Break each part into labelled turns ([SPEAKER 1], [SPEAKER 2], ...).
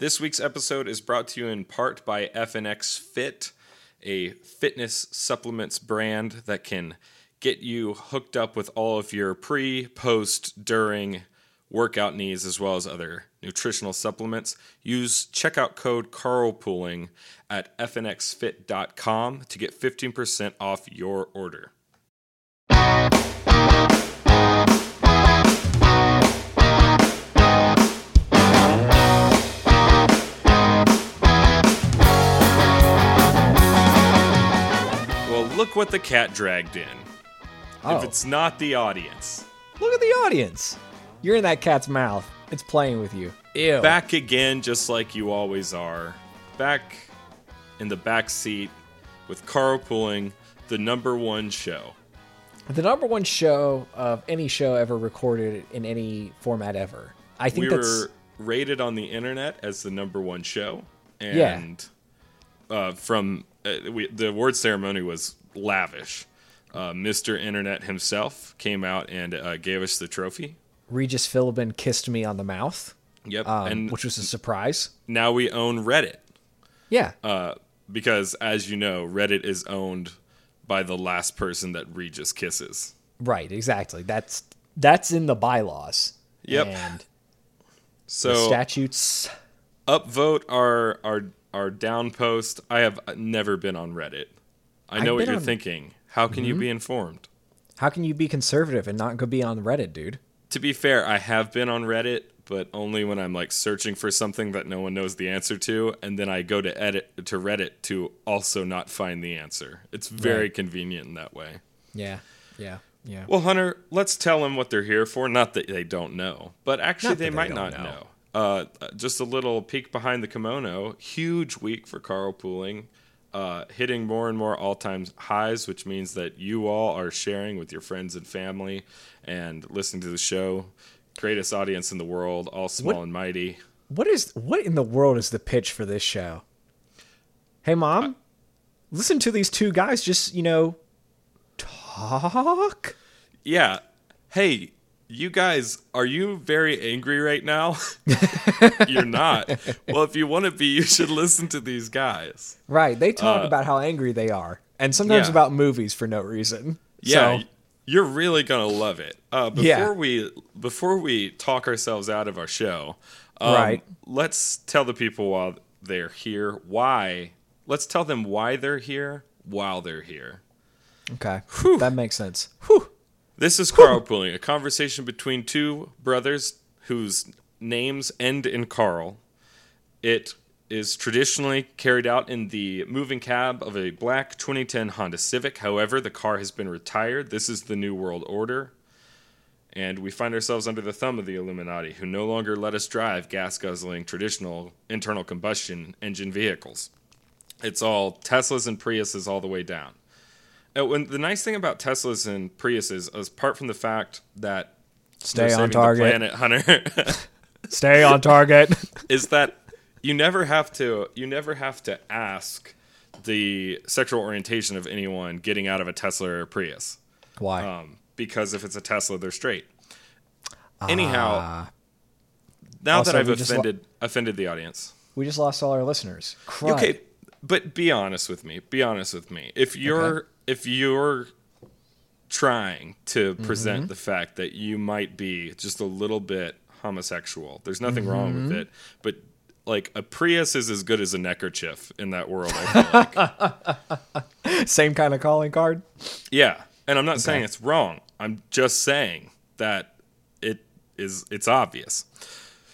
[SPEAKER 1] This week's episode is brought to you in part by FNX Fit, a fitness supplements brand that can get you hooked up with all of your pre, post, during workout needs as well as other nutritional supplements. Use checkout code carlpooling at fnxfit.com to get 15% off your order. Look what the cat dragged in.
[SPEAKER 2] Oh,
[SPEAKER 1] If it's not the audience.
[SPEAKER 2] look at the audience. You're in that cat's mouth. It's playing with you. Ew.
[SPEAKER 1] Back again, just like you always are. Back in the back seat with carpooling, the number one show.
[SPEAKER 2] The number one show of any show ever recorded in any format ever. I think
[SPEAKER 1] we
[SPEAKER 2] that's
[SPEAKER 1] were rated on the internet as the number one show,
[SPEAKER 2] Yeah.
[SPEAKER 1] and uh, from uh, we, the award ceremony was lavish. Uh, Mr. Internet himself came out and uh, gave us the trophy.
[SPEAKER 2] Regis Philbin kissed me on the mouth,
[SPEAKER 1] Yep,
[SPEAKER 2] um,
[SPEAKER 1] and
[SPEAKER 2] which was a surprise.
[SPEAKER 1] now we own Reddit.
[SPEAKER 2] Yeah.
[SPEAKER 1] uh, because as you know, Reddit is owned by the last person that Regis kisses.
[SPEAKER 2] right, exactly. That's that's in the bylaws.
[SPEAKER 1] Yep.
[SPEAKER 2] And the
[SPEAKER 1] So
[SPEAKER 2] statutes
[SPEAKER 1] upvote our our our down post. I have never been on Reddit. I know
[SPEAKER 2] I've
[SPEAKER 1] what you're
[SPEAKER 2] on-
[SPEAKER 1] thinking. How can you be informed?
[SPEAKER 2] How can you be conservative and not go be on Reddit, dude?
[SPEAKER 1] To be fair, I have been on Reddit, but only when I'm like searching for something that no one knows the answer to, and then I go to edit to Reddit to also not find the answer. It's very
[SPEAKER 2] Right.
[SPEAKER 1] convenient in that way.
[SPEAKER 2] Yeah. Yeah. Yeah.
[SPEAKER 1] Well, Hunter, let's tell them what they're here for. Not that they don't know, but actually they
[SPEAKER 2] they
[SPEAKER 1] might
[SPEAKER 2] don't know.
[SPEAKER 1] know. Uh, just a little peek behind the kimono. Huge week for carpooling, uh, hitting more and more all-time highs, which means that you all are sharing with your friends and family and listening to the show. Greatest audience in the world, all small
[SPEAKER 2] What-
[SPEAKER 1] and mighty.
[SPEAKER 2] What is what in the world is the pitch for this show? Hey mom, listen to these two guys just, you know, talk.
[SPEAKER 1] Yeah. Hey, you guys, are you very angry right now? You're not. Well, if you want to be, you should listen to these guys.
[SPEAKER 2] Right, they talk about how angry they are and sometimes
[SPEAKER 1] Uh, yeah.
[SPEAKER 2] about movies for no reason.
[SPEAKER 1] Yeah,
[SPEAKER 2] So,
[SPEAKER 1] you're really gonna love it. Uh, before
[SPEAKER 2] Yeah.
[SPEAKER 1] we before we talk ourselves out of our show, um,
[SPEAKER 2] Right.
[SPEAKER 1] Let's tell the people while they're here why. Let's tell them why they're here while they're here.
[SPEAKER 2] okay. That makes sense. Whew.
[SPEAKER 1] This is carpooling, a conversation between two brothers whose names end in Carl. It is traditionally carried out in the moving cab of a black 2010 Honda Civic. However, the car has been retired. This is the New World Order. And we find ourselves under the thumb of the Illuminati, who no longer let us drive gas guzzling traditional internal combustion engine vehicles. It's all Teslas and Priuses all the way down. Uh, when, the nice thing about Teslas and Priuses, is apart from the fact that
[SPEAKER 2] Stay on target.
[SPEAKER 1] planet, Hunter,
[SPEAKER 2] Stay on target.
[SPEAKER 1] is that you never have to you never have to ask the sexual orientation of anyone getting out of a Tesla or a Prius,
[SPEAKER 2] Why?
[SPEAKER 1] um, because if it's a Tesla, they're straight. Anyhow,
[SPEAKER 2] Ah,
[SPEAKER 1] now
[SPEAKER 2] also,
[SPEAKER 1] that I've
[SPEAKER 2] just lo-
[SPEAKER 1] offended offended the audience,
[SPEAKER 2] we just lost all our listeners. Crud.
[SPEAKER 1] okay, but be honest with me. Be honest with me. If you're if you're trying to present
[SPEAKER 2] Mm-hmm.
[SPEAKER 1] the fact that you might be just a little bit homosexual, there's nothing wrong
[SPEAKER 2] Mm-hmm.
[SPEAKER 1] with it. But like a Prius is as good as a neckerchief in that world. I feel like.
[SPEAKER 2] Same kind of calling card.
[SPEAKER 1] yeah, and I'm not saying it's wrong. I'm just saying that it is. It's obvious.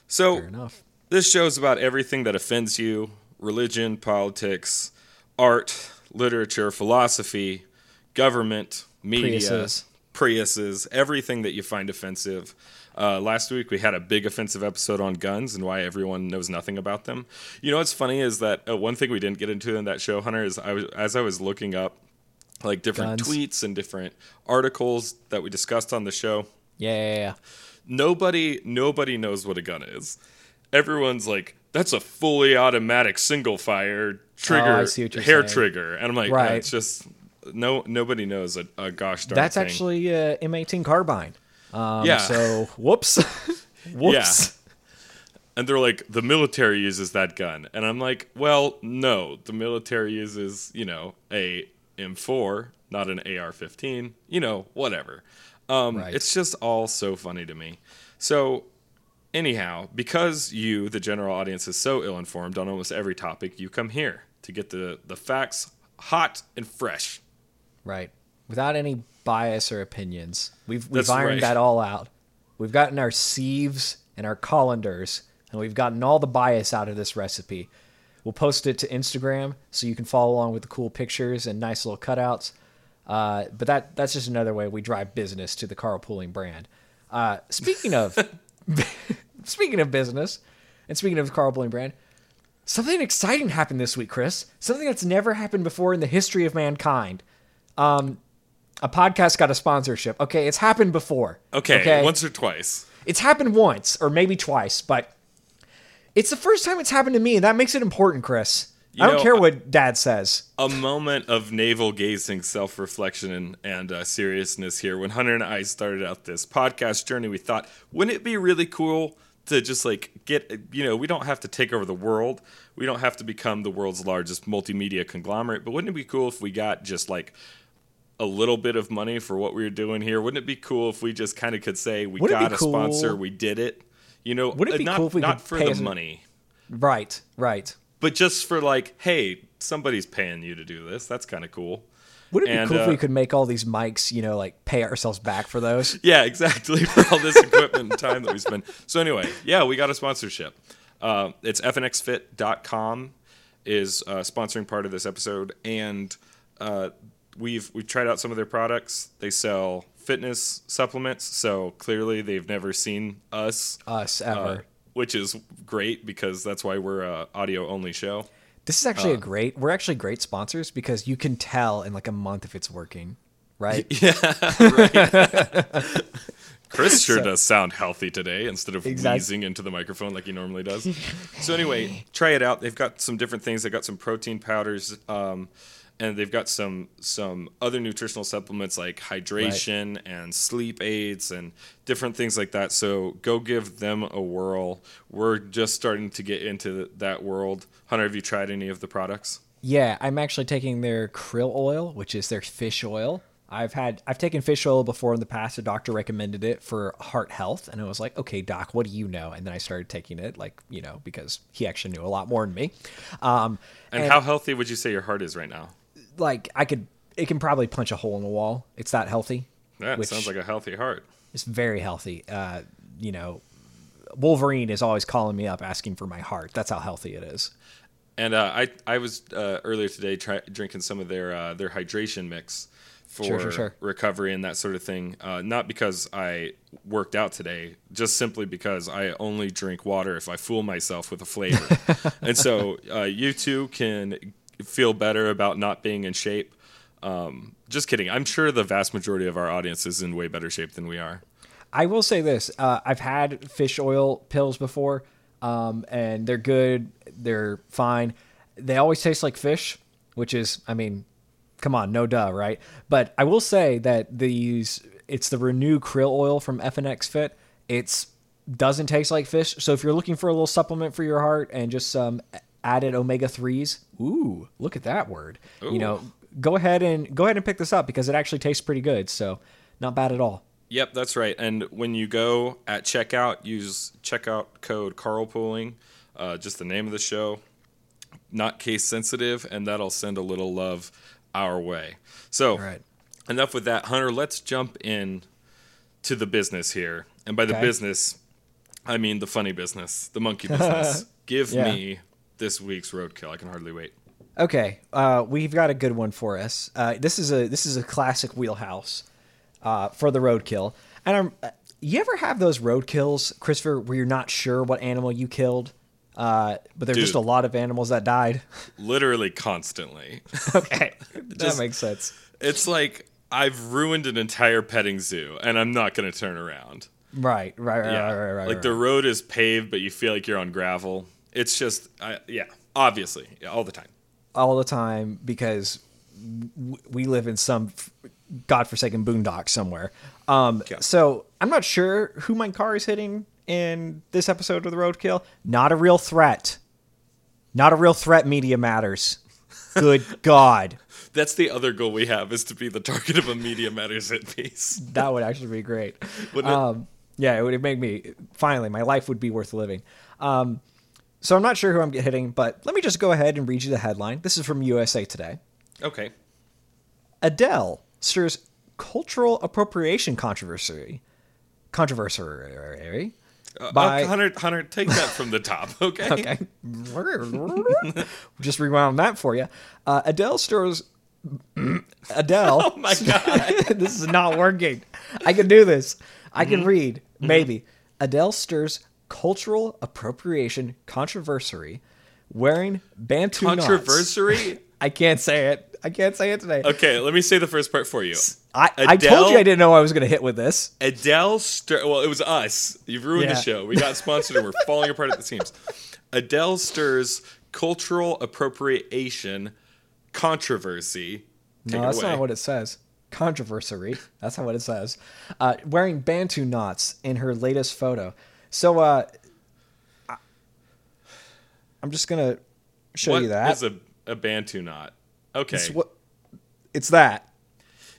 [SPEAKER 1] So this show's about everything that offends you religion, politics, art, literature, philosophy, government, media,
[SPEAKER 2] Priuses.
[SPEAKER 1] Priuses, everything that you find offensive. Uh, last week we had a big offensive episode on guns and why everyone knows nothing about them. You know what's funny is that uh, one thing we didn't get into in that show, Hunter, is I was as I was looking up like different
[SPEAKER 2] Guns.
[SPEAKER 1] tweets and different articles that we discussed on the show
[SPEAKER 2] Yeah, yeah, yeah.
[SPEAKER 1] nobody nobody knows what a gun is. Everyone's like, that's a fully automatic single fire trigger
[SPEAKER 2] Oh, I see what you're
[SPEAKER 1] hair
[SPEAKER 2] saying.
[SPEAKER 1] trigger. And I'm like,
[SPEAKER 2] Right.
[SPEAKER 1] "Yeah, it's just no nobody knows a, a gosh darn thing.
[SPEAKER 2] That's
[SPEAKER 1] thing.
[SPEAKER 2] actually uh, M18 carbine. Um,
[SPEAKER 1] Yeah.
[SPEAKER 2] So whoops, whoops.
[SPEAKER 1] and they're like, the military uses that gun, and I'm like, well, no, the military uses you know a M4, not an AR-15, you know, whatever. Um,
[SPEAKER 2] Right.
[SPEAKER 1] It's just all so funny to me. So anyhow, because you, the general audience, is so ill-informed on almost every topic, you come here to get the the facts hot and fresh.
[SPEAKER 2] Right. Without any bias or opinions. We've we've
[SPEAKER 1] That's
[SPEAKER 2] ironed
[SPEAKER 1] right.
[SPEAKER 2] that all out. We've gotten our sieves and our colanders, and we've gotten all the bias out of this recipe. We'll post it to Instagram so you can follow along with the cool pictures and nice little cutouts. Uh, but that that's just another way we drive business to the carpooling brand. Uh, speaking of speaking of business, and speaking of the carpooling brand, something exciting happened this week, Chris. Something that's never happened before in the history of mankind. Um, a podcast got a sponsorship. Okay, it's happened before.
[SPEAKER 1] Okay, once or twice.
[SPEAKER 2] It's happened once or maybe twice, but it's the first time it's happened to me, and that makes it important, Chris.
[SPEAKER 1] You
[SPEAKER 2] I don't
[SPEAKER 1] know,
[SPEAKER 2] care what Dad says.
[SPEAKER 1] a moment of navel gazing, self reflection, and, and uh, seriousness here. When Hunter and I started out this podcast journey, we thought, wouldn't it be really cool to just like get, you know, we don't have to take over the world. We don't have to become the world's largest multimedia conglomerate, but wouldn't it be cool if we got just like a little bit of money for what we were doing here? Wouldn't it be cool if we just kind of could say, we
[SPEAKER 2] Wouldn't
[SPEAKER 1] got a
[SPEAKER 2] cool-
[SPEAKER 1] sponsor, we did it? You know,
[SPEAKER 2] Wouldn't it
[SPEAKER 1] uh,
[SPEAKER 2] be
[SPEAKER 1] not,
[SPEAKER 2] cool if we
[SPEAKER 1] not for the
[SPEAKER 2] us-
[SPEAKER 1] money,
[SPEAKER 2] Right, right.
[SPEAKER 1] but just for like, hey, somebody's paying you to do this. That's kind of cool.
[SPEAKER 2] Would it be
[SPEAKER 1] And,
[SPEAKER 2] cool if
[SPEAKER 1] uh,
[SPEAKER 2] we could make all these mics, you know, like pay ourselves back for those?
[SPEAKER 1] Yeah, exactly. For all this equipment and time that we spend. So anyway, yeah, we got a sponsorship. Uh, it's fnxfit.com is uh, sponsoring part of this episode, and uh, we've we've tried out some of their products. They sell fitness supplements, so clearly they've never seen us,
[SPEAKER 2] Us
[SPEAKER 1] uh,
[SPEAKER 2] ever.
[SPEAKER 1] which is great because that's why we're a audio only show.
[SPEAKER 2] This is actually
[SPEAKER 1] uh,
[SPEAKER 2] a great. We're actually great sponsors because you can tell in like a month if it's working, right?
[SPEAKER 1] right Chris sure
[SPEAKER 2] So-
[SPEAKER 1] does sound healthy today instead of
[SPEAKER 2] Exact-
[SPEAKER 1] wheezing into the microphone like he normally does. so anyway, try it out. They've got some different things. They've got some protein powders, um, and they've got some some other nutritional supplements like hydration and sleep aids and different things like that. So go give them a whirl. We're just starting to get into that world. Hunter, have you tried any of the products?
[SPEAKER 2] Yeah, I'm actually taking their krill oil, which is their fish oil. I've had I've taken fish oil before in the past. A doctor recommended it for heart health, and I was like, okay, doc, what do you know? And then I started taking it, like you know, because he actually knew a lot more than me. Um,
[SPEAKER 1] And, how healthy would you say your heart is right now?
[SPEAKER 2] Like I could, it can probably punch a hole in the wall. It's that healthy.
[SPEAKER 1] That
[SPEAKER 2] Which-
[SPEAKER 1] sounds like a healthy heart.
[SPEAKER 2] It's very healthy. Uh, you know, Wolverine is always calling me up asking for my heart. That's how healthy it is.
[SPEAKER 1] And uh, I I was uh, earlier today try, drinking some of their uh, their hydration mix for
[SPEAKER 2] Sure, sure, sure.
[SPEAKER 1] recovery and that sort of thing. Uh, not because I worked out today, just simply because I only drink water if I fool myself with a flavor. and so uh, you too can feel better about not being in shape. Um, just kidding. I'm sure the vast majority of our audience is in way better shape than we are.
[SPEAKER 2] I will say this: uh, I've had fish oil pills before, um, and they're good. They're fine. They always taste like fish, which is, I mean, come on, no duh, right? But I will say that these, it's the Renew Krill Oil from FNX Fit. It's doesn't taste like fish. So if you're looking for a little supplement for your heart and just some added omega threes, ooh, look at that word. You know, go ahead and go ahead and pick this up because it actually tastes pretty good. So not bad at all.
[SPEAKER 1] Yep, that's right. And when you go at checkout, use checkout code carlpooling, uh, just the name of the show, not case sensitive, and that'll send a little love our way. So,
[SPEAKER 2] right.
[SPEAKER 1] enough with that, Hunter. Let's jump in to the business here, and by the
[SPEAKER 2] Okay.
[SPEAKER 1] business, I mean the funny business, the monkey business. Give
[SPEAKER 2] Yeah.
[SPEAKER 1] me this week's roadkill. I can hardly wait.
[SPEAKER 2] Okay, uh, we've got a good one for us. Uh, this is a this is a classic wheelhouse uh, for the roadkill. And I'm, uh, you ever have those roadkills, Christopher, where you're not sure what animal you killed, uh, but there's just a lot of animals that died?
[SPEAKER 1] Literally constantly.
[SPEAKER 2] okay, that
[SPEAKER 1] Just-
[SPEAKER 2] makes sense.
[SPEAKER 1] it's like I've ruined an entire petting zoo, and I'm not going to turn around.
[SPEAKER 2] Right, right, right,
[SPEAKER 1] Yeah,
[SPEAKER 2] right, right, right.
[SPEAKER 1] like the road is paved, but you feel like you're on gravel. It's just, I, yeah, obviously, yeah, all the time.
[SPEAKER 2] all the time because w- we live in some f- godforsaken boondock somewhere. Um,
[SPEAKER 1] Yeah.
[SPEAKER 2] So I'm not sure who my car is hitting in this episode of the Roadkill. Not a real threat. Not a real threat. Media matters. Good God,
[SPEAKER 1] That's the other goal we have is to be the target of a Media Matters hit piece.
[SPEAKER 2] that would actually be great. Um, yeah, it would make me finally my life would be worth living. Um, so I'm not sure who I'm hitting, but let me just go ahead and read you the headline. This is from USA Today.
[SPEAKER 1] Okay.
[SPEAKER 2] Adele stirs cultural appropriation controversy. Controversy.
[SPEAKER 1] Uh,
[SPEAKER 2] By-
[SPEAKER 1] uh, Hunter, Hunter, take that from the top, okay?
[SPEAKER 2] Okay. Just rewound that for you. Uh, Adele stirs. Adele.
[SPEAKER 1] Oh my god.
[SPEAKER 2] this is not working. I can do this. I
[SPEAKER 1] Mm-hmm.
[SPEAKER 2] can read. Maybe. Adele stirs cultural appropriation controversy wearing Bantu.
[SPEAKER 1] Controversy?
[SPEAKER 2] I can't say it. I can't say it today.
[SPEAKER 1] Okay, let me say the first part for you.
[SPEAKER 2] I, I told you I didn't know I was going to hit with this.
[SPEAKER 1] Adele. Well, it was us. You've ruined
[SPEAKER 2] Yeah.
[SPEAKER 1] the show. We got sponsored and we're falling apart at the seams. Adele stirs cultural appropriation controversy. Take
[SPEAKER 2] no, that's
[SPEAKER 1] away.
[SPEAKER 2] not what it says. Controversy. That's not what it says. Uh, wearing Bantu knots in her latest photo. So, uh, I- I'm just gonna show
[SPEAKER 1] What
[SPEAKER 2] you that.
[SPEAKER 1] is a, a Bantu knot? Okay.
[SPEAKER 2] it's what. It's that.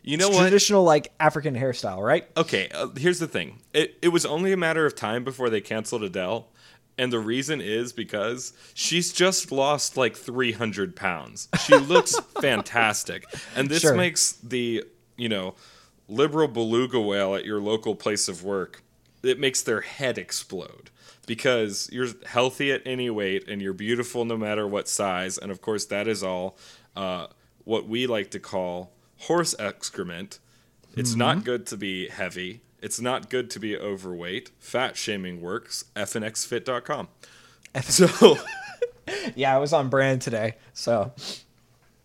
[SPEAKER 1] you know
[SPEAKER 2] It's
[SPEAKER 1] what?
[SPEAKER 2] traditional like African hairstyle, right?
[SPEAKER 1] Okay, uh, here's the thing. It it was only a matter of time before they canceled Adele, and the reason is because she's just lost like 300 pounds. She looks fantastic, and this
[SPEAKER 2] Sure.
[SPEAKER 1] makes the you know liberal beluga whale at your local place of work. It makes their head explode because you're healthy at any weight and you're beautiful no matter what size, and of course that is all uh, what we like to call horse excrement. It's not good to be heavy. It's not good to be overweight. Fat shaming works. fnxfit.com. So,
[SPEAKER 2] Yeah, I was on brand today. So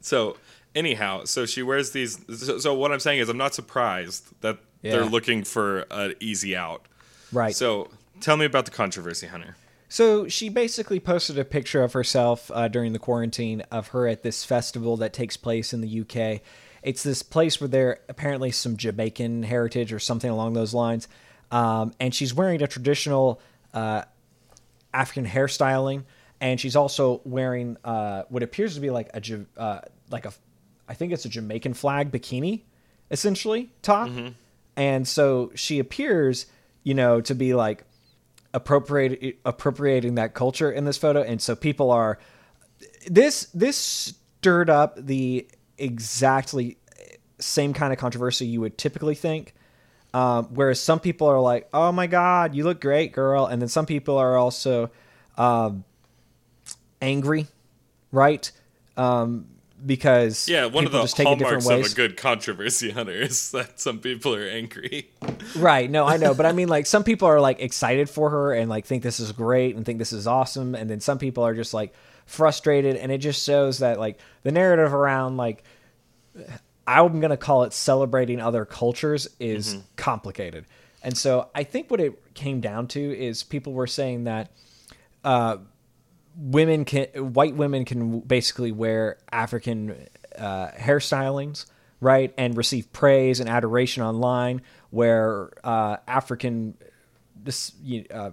[SPEAKER 1] so anyhow, so she wears these. So, so what I'm saying is, I'm not surprised that they're looking for an easy out.
[SPEAKER 2] Right.
[SPEAKER 1] So tell me about the controversy, Hunter.
[SPEAKER 2] So she basically posted a picture of herself uh, during the quarantine of her at this festival that takes place in the UK. It's this place where there apparently some Jamaican heritage or something along those lines, um, and she's wearing a traditional uh, African hairstyling, and she's also wearing uh, what appears to be like a uh, like a I think it's a Jamaican flag bikini, essentially top, and so she appears, you know, to be like appropriate appropriating that culture in this photo, and so people are this this stirred up the exactly same kind of controversy you would typically think. Um, whereas some people are like, "Oh my God, you look great, girl," and then some people are also um, angry, right? Um, because
[SPEAKER 1] Yeah, one of the
[SPEAKER 2] just
[SPEAKER 1] hallmarks of a good controversy, Hunter, is that some people are angry.
[SPEAKER 2] Right. No, I know, but I mean, like some people are like excited for her and like think this is great and think this is awesome, and then some people are just like frustrated, and it just shows that like the narrative around like I'm gonna call it celebrating other cultures is mm-hmm. complicated, and so I think what it came down to is people were saying that uh, women can white women can basically wear African uh, hairstylings, right, and receive praise and adoration online, where uh, African this uh,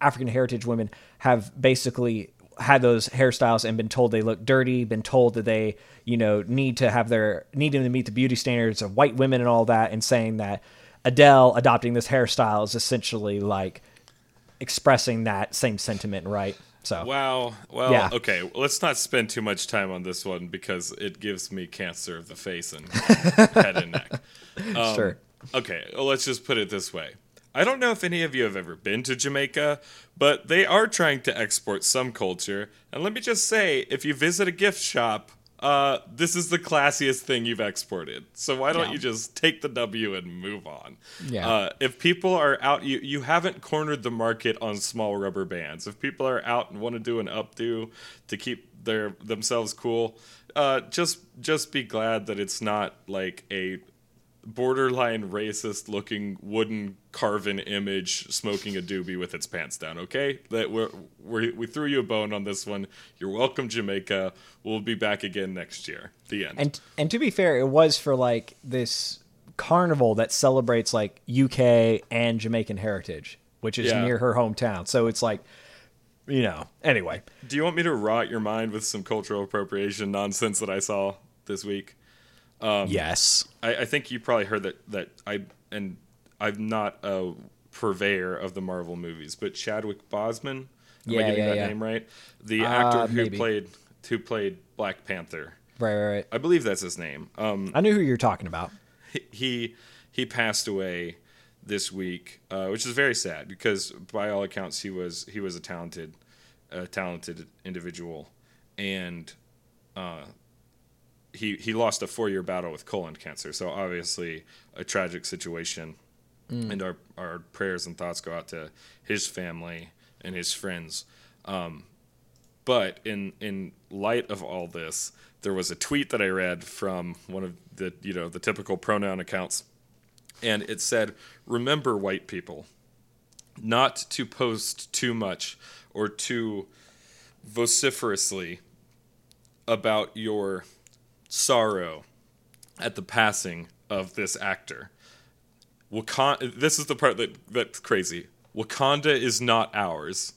[SPEAKER 2] African heritage women have basically had those hairstyles and been told they look dirty, been told that they, you know, need to have their needing to meet the beauty standards of white women and all that, and saying that Adele adopting this hairstyle is essentially like expressing that same sentiment, right? So
[SPEAKER 1] Wow. Well,
[SPEAKER 2] Yeah.
[SPEAKER 1] okay. Let's not spend too much time on this one because it gives me cancer of the face and head and neck. Um,
[SPEAKER 2] sure.
[SPEAKER 1] Okay, well, let's just put it this way. I don't know if any of you have ever been to Jamaica, but they are trying to export some culture. And let me just say, if you visit a gift shop, uh, this is the classiest thing you've exported. So why don't
[SPEAKER 2] Yeah.
[SPEAKER 1] you just take the W and move on?
[SPEAKER 2] Yeah.
[SPEAKER 1] Uh, if people are out, you you haven't cornered the market on small rubber bands. If people are out and want to do an updo to keep their themselves cool, uh, just just be glad that it's not like a borderline racist looking wooden carven image smoking a doobie with its pants down okay that we're, we we threw you a bone on this one you're welcome jamaica we'll be back again next year the end
[SPEAKER 2] And and to be fair, it was for like this carnival that celebrates like UK and Jamaican heritage, which is
[SPEAKER 1] Yeah.
[SPEAKER 2] near her hometown. So it's like, you know. Anyway,
[SPEAKER 1] Do you want me to rot your mind with some cultural appropriation nonsense that I saw this week? Um,
[SPEAKER 2] yes,
[SPEAKER 1] I, I think you probably heard that that I and I'm not a purveyor of the Marvel movies, but Chadwick Boseman, am
[SPEAKER 2] Yeah,
[SPEAKER 1] I getting
[SPEAKER 2] yeah,
[SPEAKER 1] that
[SPEAKER 2] yeah.
[SPEAKER 1] name right? The
[SPEAKER 2] Uh,
[SPEAKER 1] actor who
[SPEAKER 2] maybe.
[SPEAKER 1] played who played Black Panther.
[SPEAKER 2] right, right, right.
[SPEAKER 1] I believe that's his name. Um,
[SPEAKER 2] I knew who you're talking about.
[SPEAKER 1] he he passed away this week, uh, which is very sad because by all accounts he was he was a talented a talented individual, and uh, he he lost a four year battle with colon cancer. So obviously a tragic situation, and our our prayers and thoughts go out to his family and his friends. Um, but in in light of all this, there was a tweet that I read from one of the you know the typical pronoun accounts, and it said, "Remember, white people, not to post too much or too vociferously about your sorrow at the passing of this actor. Wakanda. This is the part that that's crazy. Wakanda is not ours."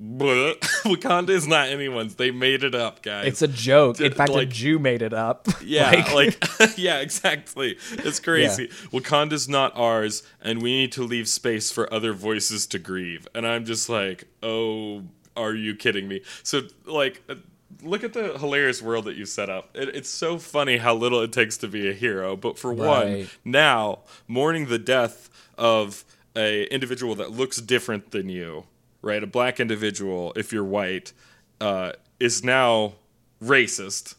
[SPEAKER 1] But Wakanda is not anyone's. They made it up, guys.
[SPEAKER 2] It's a joke. In fact, a
[SPEAKER 1] like-
[SPEAKER 2] Jew made it up.
[SPEAKER 1] Yeah, like, yeah, exactly. It's crazy. Wakanda's not ours, and we need to leave space for other voices to grieve. And I'm just like, oh, are you kidding me? So, like, look at the hilarious world that you set up. It, it's so funny how little it takes to be a hero. But for one, now mourning the death of a individual that looks different than you, right? A black individual, if you're white, uh, is now racist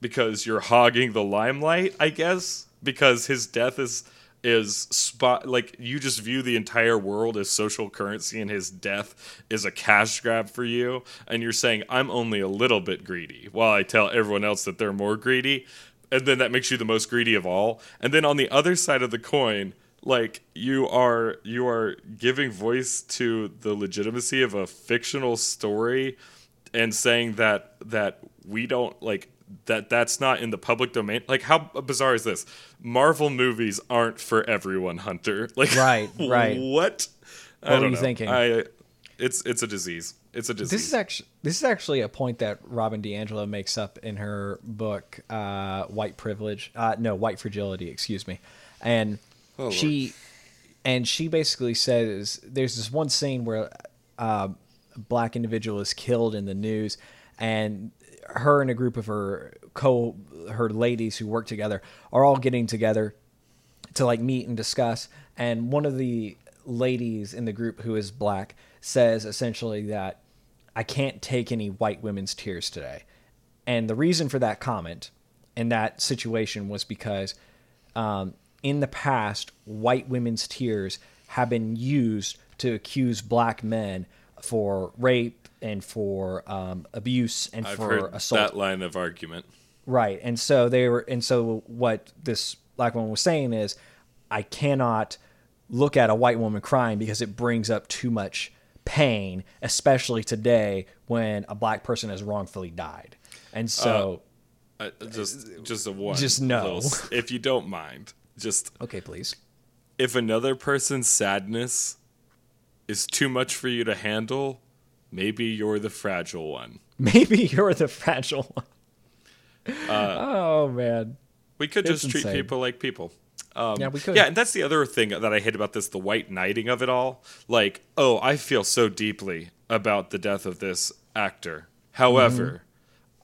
[SPEAKER 1] because you're hogging the limelight, I guess, because his death is is spot like you just view the entire world as social currency and his death is a cash grab for you and you're saying I'm only a little bit greedy while I tell everyone else that they're more greedy and then that makes you the most greedy of all. And then on the other side of the coin like you are you are giving voice to the legitimacy of a fictional story and saying that that we don't like that that's not in the public domain like how bizarre is this marvel movies aren't for everyone hunter like
[SPEAKER 2] Right, right.
[SPEAKER 1] what I
[SPEAKER 2] were
[SPEAKER 1] don't
[SPEAKER 2] you
[SPEAKER 1] know.
[SPEAKER 2] thinking?
[SPEAKER 1] I, it's it's a disease it's a disease
[SPEAKER 2] This is actually this is actually a point that Robin DiAngelo makes up in her book, uh, White Privilege. Uh, no, White Fragility. Excuse me. And
[SPEAKER 1] Oh, Lord.
[SPEAKER 2] she and she basically says there's this one scene where uh, a black individual is killed in the news, and her and a group of her co her ladies who work together are all getting together to like meet and discuss and one of the ladies in the group who is black says essentially that I can't take any white women's tears today. And the reason for that comment in that situation was because um, in the past, white women's tears have been used to accuse black men for rape and for um, abuse and
[SPEAKER 1] i've
[SPEAKER 2] for assault.
[SPEAKER 1] that line of argument
[SPEAKER 2] Right. And so they were and so what this black woman was saying is I cannot look at a white woman crying because it brings up too much pain, especially today when a black person has wrongfully died. And so
[SPEAKER 1] I, just just a one
[SPEAKER 2] Just no.
[SPEAKER 1] little if you don't mind just
[SPEAKER 2] okay, please.
[SPEAKER 1] if another person's sadness is too much for you to handle maybe you're the fragile one
[SPEAKER 2] Maybe you're the fragile one. oh man.
[SPEAKER 1] We could
[SPEAKER 2] It's
[SPEAKER 1] just treat
[SPEAKER 2] insane.
[SPEAKER 1] people like people. Um,
[SPEAKER 2] Yeah, we could.
[SPEAKER 1] Yeah, and that's the other thing that I hate about this the white knighting of it all. Like, oh, I feel so deeply about the death of this actor. However,
[SPEAKER 2] Mm-hmm.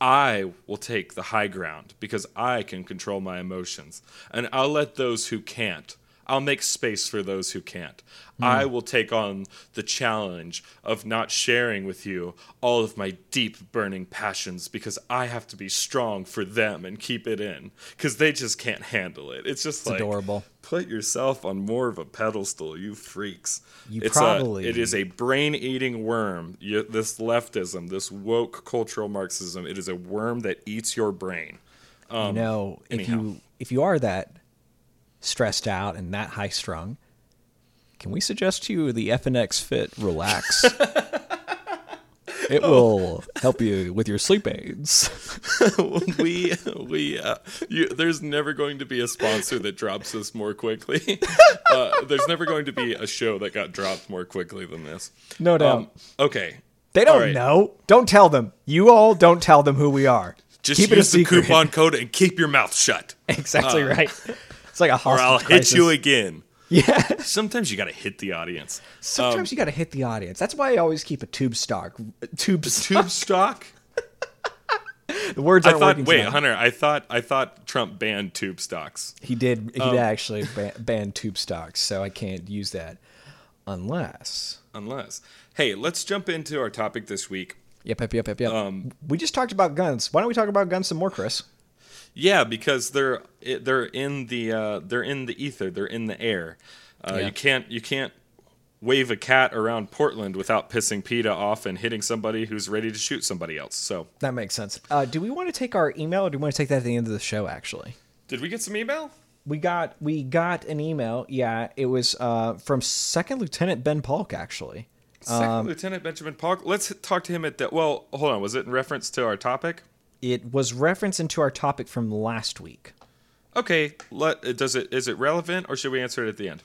[SPEAKER 1] I will take the high ground because I can control my emotions. And I'll let those who can't, I'll make space for those who can't.
[SPEAKER 2] Hmm.
[SPEAKER 1] I will take on the challenge of not sharing with you all of my deep burning passions because I have to be strong for them and keep it in because they just can't handle it. It's just
[SPEAKER 2] It's
[SPEAKER 1] like
[SPEAKER 2] adorable.
[SPEAKER 1] put yourself on more of a pedestal, you freaks.
[SPEAKER 2] You
[SPEAKER 1] it's
[SPEAKER 2] probably-
[SPEAKER 1] a, it is a brain-eating worm. You, this leftism, this woke cultural Marxism, it is a worm that eats your brain.
[SPEAKER 2] you know, if
[SPEAKER 1] anyhow.
[SPEAKER 2] you if you are that stressed out and that high strung, can we suggest to you the FNX Fit Relax? It will help you with your sleep aids.
[SPEAKER 1] we we uh, you, there's never going to be a sponsor that drops this more quickly. Uh, there's never going to be a show that got dropped more quickly than this.
[SPEAKER 2] No doubt.
[SPEAKER 1] Um, okay.
[SPEAKER 2] they don't
[SPEAKER 1] right.
[SPEAKER 2] know. Don't tell them. You all don't tell them who we are.
[SPEAKER 1] Just
[SPEAKER 2] Keep
[SPEAKER 1] use the coupon code and keep your mouth shut,
[SPEAKER 2] Exactly right. It's like a
[SPEAKER 1] or I'll
[SPEAKER 2] crisis.
[SPEAKER 1] hit you again.
[SPEAKER 2] Yeah.
[SPEAKER 1] Sometimes you got to hit the audience.
[SPEAKER 2] Sometimes you got to hit the audience. That's why I always keep a tube stock. Tube stock.
[SPEAKER 1] Tube stock.
[SPEAKER 2] The words
[SPEAKER 1] I thought.
[SPEAKER 2] working.
[SPEAKER 1] Wait,
[SPEAKER 2] tonight.
[SPEAKER 1] Hunter. I thought. I thought Trump banned tube stocks.
[SPEAKER 2] He did. He
[SPEAKER 1] Um,
[SPEAKER 2] did actually ban, ban tube stocks, so I can't use that unless.
[SPEAKER 1] Unless. Hey, let's jump into our topic this week.
[SPEAKER 2] Yep, yep, yep, yep, yep.
[SPEAKER 1] Um,
[SPEAKER 2] we just talked about guns. Why don't we talk about guns some more, Chris?
[SPEAKER 1] Yeah, because they're they're in the uh, they're in the ether. They're in the air. Uh,
[SPEAKER 2] Yeah.
[SPEAKER 1] You can't you can't wave a cat around Portland without pissing PETA off and hitting somebody who's ready to shoot somebody else. So,
[SPEAKER 2] That makes sense. Uh, do we want to take our email, or do we want to take that at the end of the show? Actually,
[SPEAKER 1] did we get some email?
[SPEAKER 2] we got we got an email. Yeah, it was uh, from Second Lieutenant Ben Polk. Actually,
[SPEAKER 1] Second
[SPEAKER 2] Um,
[SPEAKER 1] Lieutenant Benjamin Polk. Let's talk to him at the. Well, hold on. Was it in reference to our topic?
[SPEAKER 2] It was referenced into our topic from last week.
[SPEAKER 1] Okay. Let does it is it relevant or should we answer it at the end?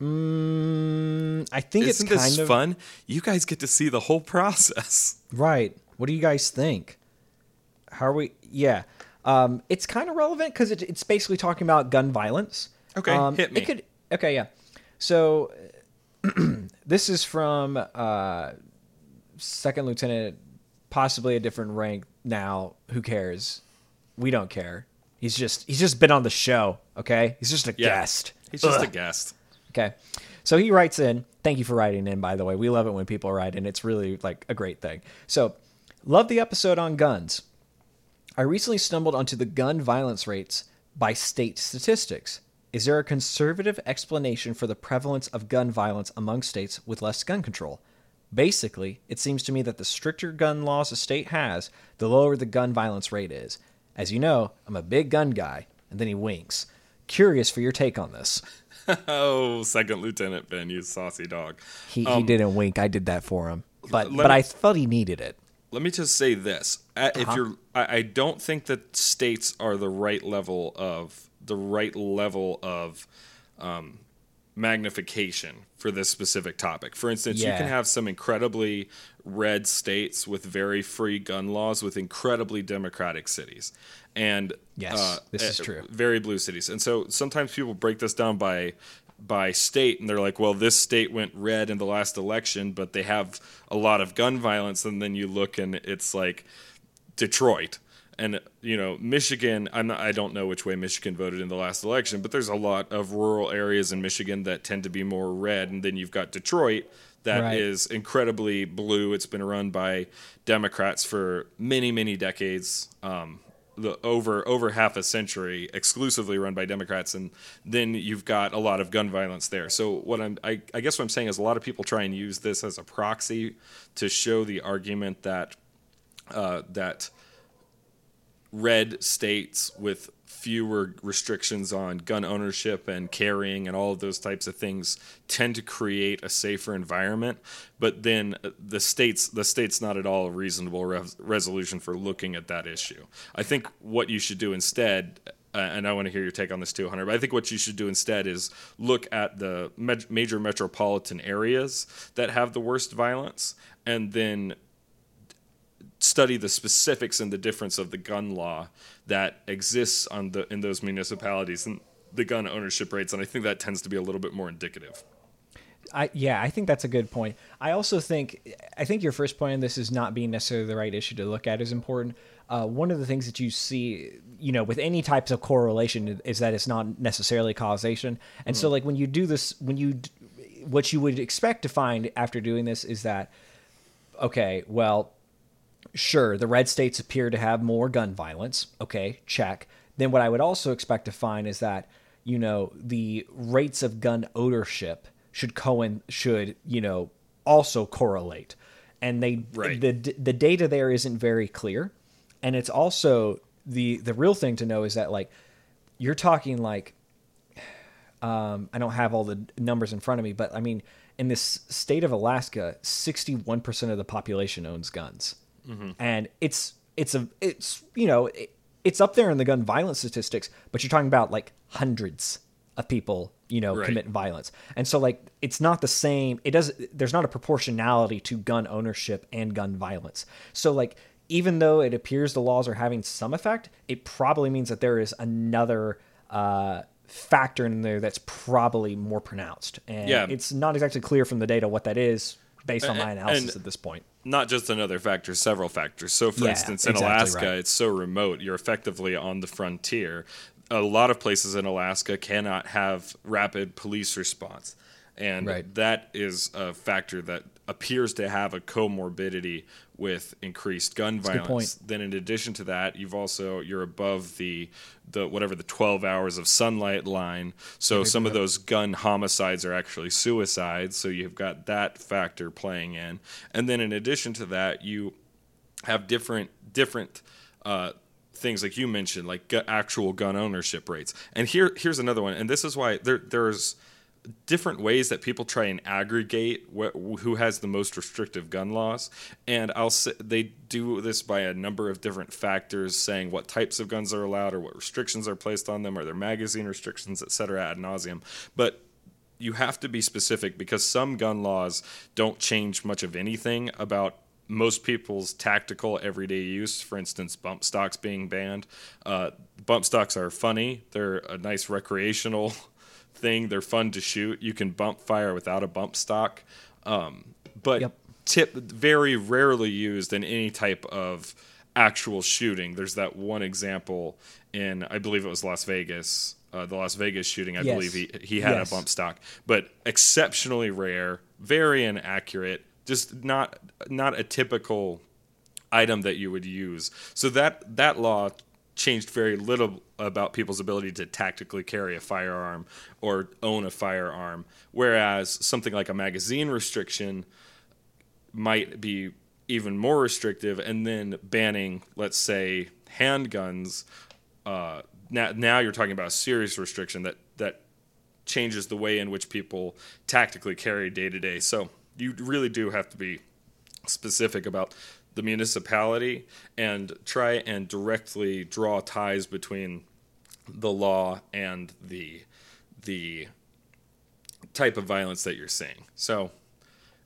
[SPEAKER 2] Mm, I think
[SPEAKER 1] Isn't
[SPEAKER 2] it's kind
[SPEAKER 1] this
[SPEAKER 2] of
[SPEAKER 1] fun? You guys get to see the whole process.
[SPEAKER 2] Right. What do you guys think? How are we? Yeah. Um, it's kind of relevant because it, it's basically talking about gun violence.
[SPEAKER 1] Okay,
[SPEAKER 2] Um,
[SPEAKER 1] hit me.
[SPEAKER 2] It could. Okay. Yeah. So this is from uh, second lieutenant, possibly a different rank now. Who cares? We don't care. He's just he's just been on the show. Okay. He's just a
[SPEAKER 1] Yeah.
[SPEAKER 2] guest.
[SPEAKER 1] He's just a guest.
[SPEAKER 2] Okay. So he writes in. Thank you for writing in, by the way. We love it when people write in. It's really like a great thing. So, love the episode on guns. I recently stumbled onto the gun violence rates by state statistics. Is there a conservative explanation for the prevalence of gun violence among states with less gun control? Basically, it seems to me that the stricter gun laws a state has, the lower the gun violence rate is. As you know, I'm a big gun guy. And then he winks. Curious for your take on this.
[SPEAKER 1] Oh, Second Lieutenant Ben, you saucy dog.
[SPEAKER 2] He, he didn't wink. I did that for him. But
[SPEAKER 1] Um,
[SPEAKER 2] but
[SPEAKER 1] me-
[SPEAKER 2] I thought he needed it.
[SPEAKER 1] Let me just say this: Uh,
[SPEAKER 2] Uh-huh.
[SPEAKER 1] if you're, I, I don't think that states are the right level of the right level of um, magnification for this specific topic. For instance, you can have some incredibly red states with very free gun laws, with incredibly democratic cities, and
[SPEAKER 2] Yes, this is
[SPEAKER 1] uh,
[SPEAKER 2] true.
[SPEAKER 1] Very blue cities, and so sometimes people break this down by by state and they're like well this state went red in the last election but they have a lot of gun violence and then you look and it's like Detroit and you know Michigan I'm not, I don't know which way Michigan voted in the last election but there's a lot of rural areas in Michigan that tend to be more red. And then you've got Detroit that is
[SPEAKER 2] Right.
[SPEAKER 1] incredibly blue. It's been run by Democrats for many many decades um, the over over half a century exclusively run by Democrats. And then you've got a lot of gun violence there. So what I'm I, I guess what I'm saying is a lot of people try and use this as a proxy to show the argument that uh, that red states with fewer restrictions on gun ownership and carrying and all of those types of things tend to create a safer environment but then uh, the states the state's not at all a reasonable res- resolution for looking at that issue i think what you should do instead uh, and I want to hear your take on this too, Hunter. But I think what you should do instead is look at the me- major metropolitan areas that have the worst violence, and then study the specifics and the difference of the gun law that exists on the in those municipalities and the gun ownership rates and I think that tends to be a little bit more indicative.
[SPEAKER 2] I yeah, I think that's a good point. I also think I think your first point on this is not being necessarily the right issue to look at is important. Uh, one of the things that you see, you know, with any types of correlation is that it's not necessarily causation. And so, like when you do this, when you what you would expect to find after doing this is that okay, well, sure, the red states appear to have more gun violence. Okay, check. Then what I would also expect to find is that you know the rates of gun ownership should Cohen should you know also correlate, and they
[SPEAKER 1] Right.
[SPEAKER 2] the the data there isn't very clear, and it's also the the real thing to know is that like you're talking like um, I don't have all the numbers in front of me, but I mean, in this state of Alaska, 61% of the population owns guns. And it's it's a it's you know, it, it's up there in the gun violence statistics, but you're talking about like hundreds of people, you know,
[SPEAKER 1] Right.
[SPEAKER 2] commit violence. And so like it's not the same it does there's not a proportionality to gun ownership and gun violence. So like even though it appears the laws are having some effect, it probably means that there is another uh factor in there that's probably more pronounced. And
[SPEAKER 1] Yeah.
[SPEAKER 2] it's not exactly clear from the data what that is based on my analysis
[SPEAKER 1] and-
[SPEAKER 2] at this point.
[SPEAKER 1] not just another factor, several factors. So, for
[SPEAKER 2] Yeah,
[SPEAKER 1] instance, in
[SPEAKER 2] exactly
[SPEAKER 1] Alaska,
[SPEAKER 2] right.
[SPEAKER 1] it's so remote, you're effectively on the frontier. A lot of places in Alaska cannot have rapid police response. And
[SPEAKER 2] Right.
[SPEAKER 1] that is a factor that appears to have a comorbidity with increased gun
[SPEAKER 2] good
[SPEAKER 1] violence. Then in addition to that, you've also you're above the the whatever the 12 hours of sunlight line. So some of those gun homicides are actually suicides, so you've got that factor playing in. And then in addition to that, you have different different uh, things like you mentioned, like gu- actual gun ownership rates. And here here's another one, and this is why there there's different ways that people try and aggregate wh- who has the most restrictive gun laws and i'll say they do this by a number of different factors saying what types of guns are allowed or what restrictions are placed on them or their magazine restrictions et cetera ad nauseum but you have to be specific because some gun laws don't change much of anything about most people's tactical everyday use. For instance, bump stocks being banned. Uh, bump stocks are funny. They're a nice recreational thing. They're fun to shoot. You can bump fire without a bump stock, um, but
[SPEAKER 2] Yep.
[SPEAKER 1] tip very rarely used in any type of actual shooting. There's that one example in I believe it was Las Vegas. Uh, the Las Vegas shooting, I
[SPEAKER 2] Yes.
[SPEAKER 1] believe he he had
[SPEAKER 2] Yes.
[SPEAKER 1] a bump stock, but exceptionally rare, very inaccurate, just not not a typical item that you would use. So that that law changed very little about people's ability to tactically carry a firearm or own a firearm, whereas something like a magazine restriction might be even more restrictive and then banning let's say handguns uh, now, now you're talking about a serious restriction that that changes the way in which people tactically carry day to day. So you really do have to be specific about the municipality and try and directly draw ties between the law and the the type of violence that you're seeing so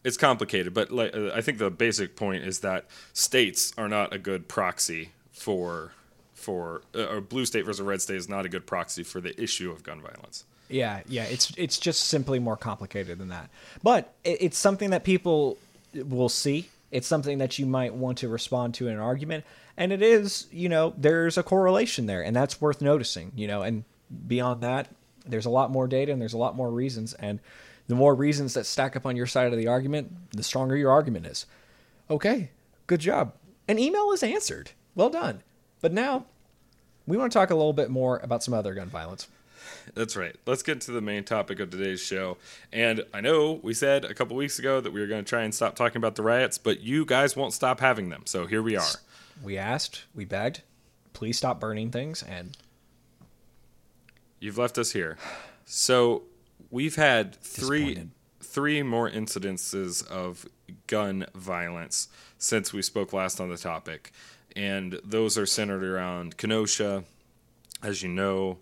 [SPEAKER 1] it's complicated, but like, uh, I think the basic point is that states are not a good proxy for for uh, or blue state versus a red state is not a good proxy for the issue of gun violence.
[SPEAKER 2] Yeah, yeah, it's it's just simply more complicated than that. But it's something that people will see. It's something that you might want to respond to in an argument, and it is, you know, there's a correlation there, and that's worth noticing, you know. And beyond that, there's a lot more data and there's a lot more reasons, and the more reasons that stack up on your side of the argument, the stronger your argument is. Okay, good job. An email is answered. Well done. But now, we want to talk a little bit more about some other gun violence.
[SPEAKER 1] That's right. Let's get to the main topic of today's show. And I know we said a couple weeks ago that we were going to try and stop talking about the riots, but you guys won't stop having them. So here we are.
[SPEAKER 2] we asked, we begged, please stop burning things, and
[SPEAKER 1] You've left us here. So we've had three three more incidences of gun violence since we spoke last on the topic. And those are centered around Kenosha, as you know.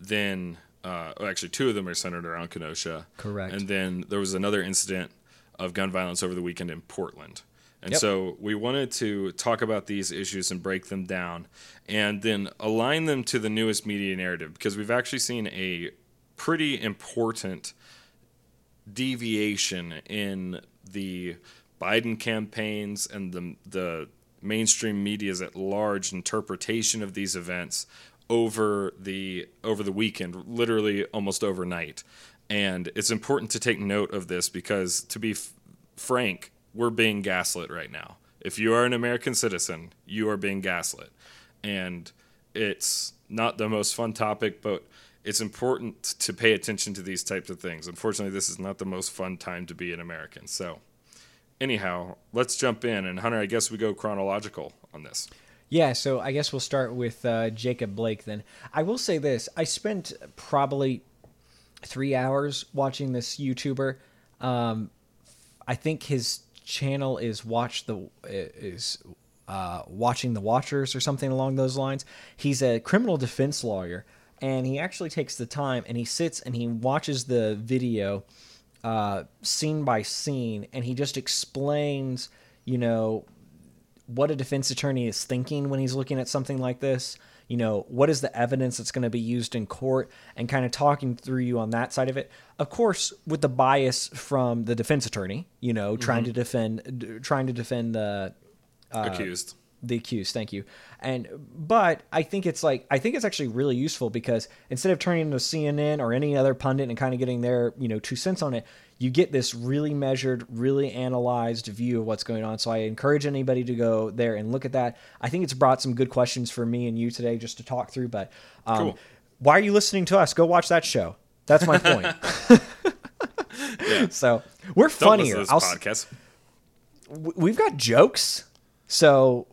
[SPEAKER 1] Then, uh, actually, two of them are centered around Kenosha.
[SPEAKER 2] Correct.
[SPEAKER 1] And then there was another incident of gun violence over the weekend in Portland. And
[SPEAKER 2] Yep.
[SPEAKER 1] so we wanted to talk about these issues and break them down and then align them to the newest media narrative because we've actually seen a pretty important deviation in the Biden campaigns and the the mainstream media's at large interpretation of these events over the over the weekend, literally almost overnight. And it's important to take note of this because, to be f- frank, we're being gaslit right now. If you are an American citizen, you are being gaslit, and it's not the most fun topic, but it's important to pay attention to these types of things. Unfortunately, this is not the most fun time to be an American. So, anyhow, let's jump in. And Hunter, I guess we go chronological on this.
[SPEAKER 2] Yeah. So I guess we'll start with uh, Jacob Blake. Then I will say this: I spent probably three hours watching this YouTuber. Um, I think his channel is watch the is uh, watching the Watchers or something along those lines. He's a criminal defense lawyer, and he actually takes the time and he sits and he watches the video uh, scene by scene, and he just explains, you know, what a defense attorney is thinking when he's looking at something like this. You know, what is the evidence that's going to be used in court and kind of talking through you on that side of it. Of course, with the bias from the defense attorney, you know, trying mm-hmm. to defend d- trying to defend the uh,
[SPEAKER 1] Accused.
[SPEAKER 2] The accused thank you. And but i think it's like i think it's actually really useful because instead of turning to cnn or any other pundit and kind of getting their you know two cents on it you get this really measured really analyzed view of what's going on. So i encourage anybody to go there and look at that. I think it's brought some good questions for me and you today just to talk through but um,
[SPEAKER 1] Cool.
[SPEAKER 2] why are you listening to us? Go watch that show. That's my point. Yeah. so we're
[SPEAKER 1] Don't
[SPEAKER 2] funnier. I'll
[SPEAKER 1] podcast.
[SPEAKER 2] we've got jokes. So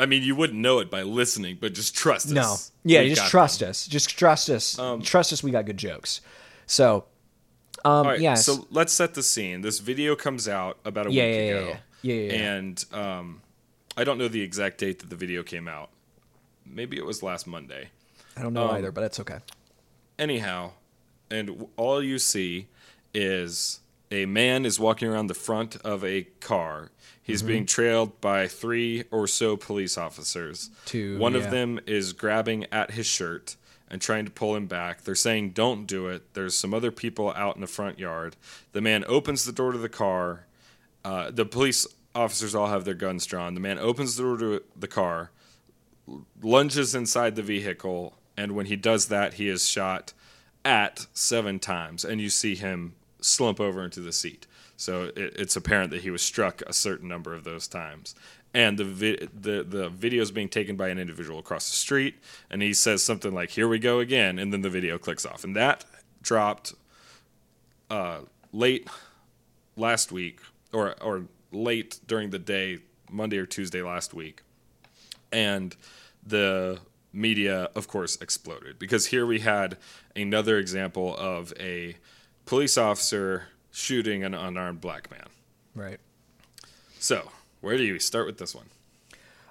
[SPEAKER 1] I mean, you wouldn't know it by listening, but just trust us.
[SPEAKER 2] No. Yeah,
[SPEAKER 1] We
[SPEAKER 2] just trust us. Just trust us.
[SPEAKER 1] Um,
[SPEAKER 2] trust us. We got good jokes. So, um,
[SPEAKER 1] right,
[SPEAKER 2] yes.
[SPEAKER 1] so let's set the scene. This video comes out about a
[SPEAKER 2] Yeah,
[SPEAKER 1] week
[SPEAKER 2] yeah, yeah,
[SPEAKER 1] ago.
[SPEAKER 2] yeah. Yeah, yeah, yeah.
[SPEAKER 1] And um, I don't know the exact date that the video came out. Maybe it was last Monday.
[SPEAKER 2] I don't know
[SPEAKER 1] um,
[SPEAKER 2] either, but it's okay.
[SPEAKER 1] Anyhow, and all you see is a man is walking around the front of a car. He's
[SPEAKER 2] Mm-hmm.
[SPEAKER 1] being trailed by three or so police officers.
[SPEAKER 2] Two,
[SPEAKER 1] One
[SPEAKER 2] yeah.
[SPEAKER 1] of them is grabbing at his shirt and trying to pull him back. They're saying, Don't do it. There's some other people out in the front yard. The man opens the door to the car. Uh, the police officers all have their guns drawn. The man opens the door to the car, lunges inside the vehicle, and when he does that, he is shot at seven times, and you see him slump over into the seat. So it, it's apparent that he was struck a certain number of those times. And the, vi- the the video is being taken by an individual across the street, and he says something like "Here we go again," and then the video clicks off, and that dropped uh, late last week, or or late during the day, Monday or Tuesday last week, and the media, of course, exploded. Because here we had another example of a police officer shooting an unarmed black man.
[SPEAKER 2] Right.
[SPEAKER 1] So, where do you start with this one?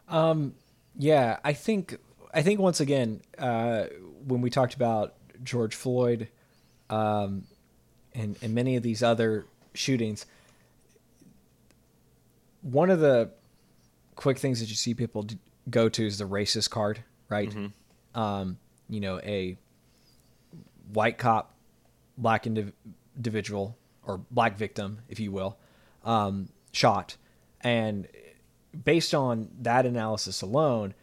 [SPEAKER 2] Um, yeah, I think I think once again, uh, when we talked about George Floyd, um, and and many of these other shootings, one of the quick things that you see people go to is the racist card, right? Um, you know, a white cop, black indiv- individual or black victim, if you will, um, shot, and based on that analysis alone,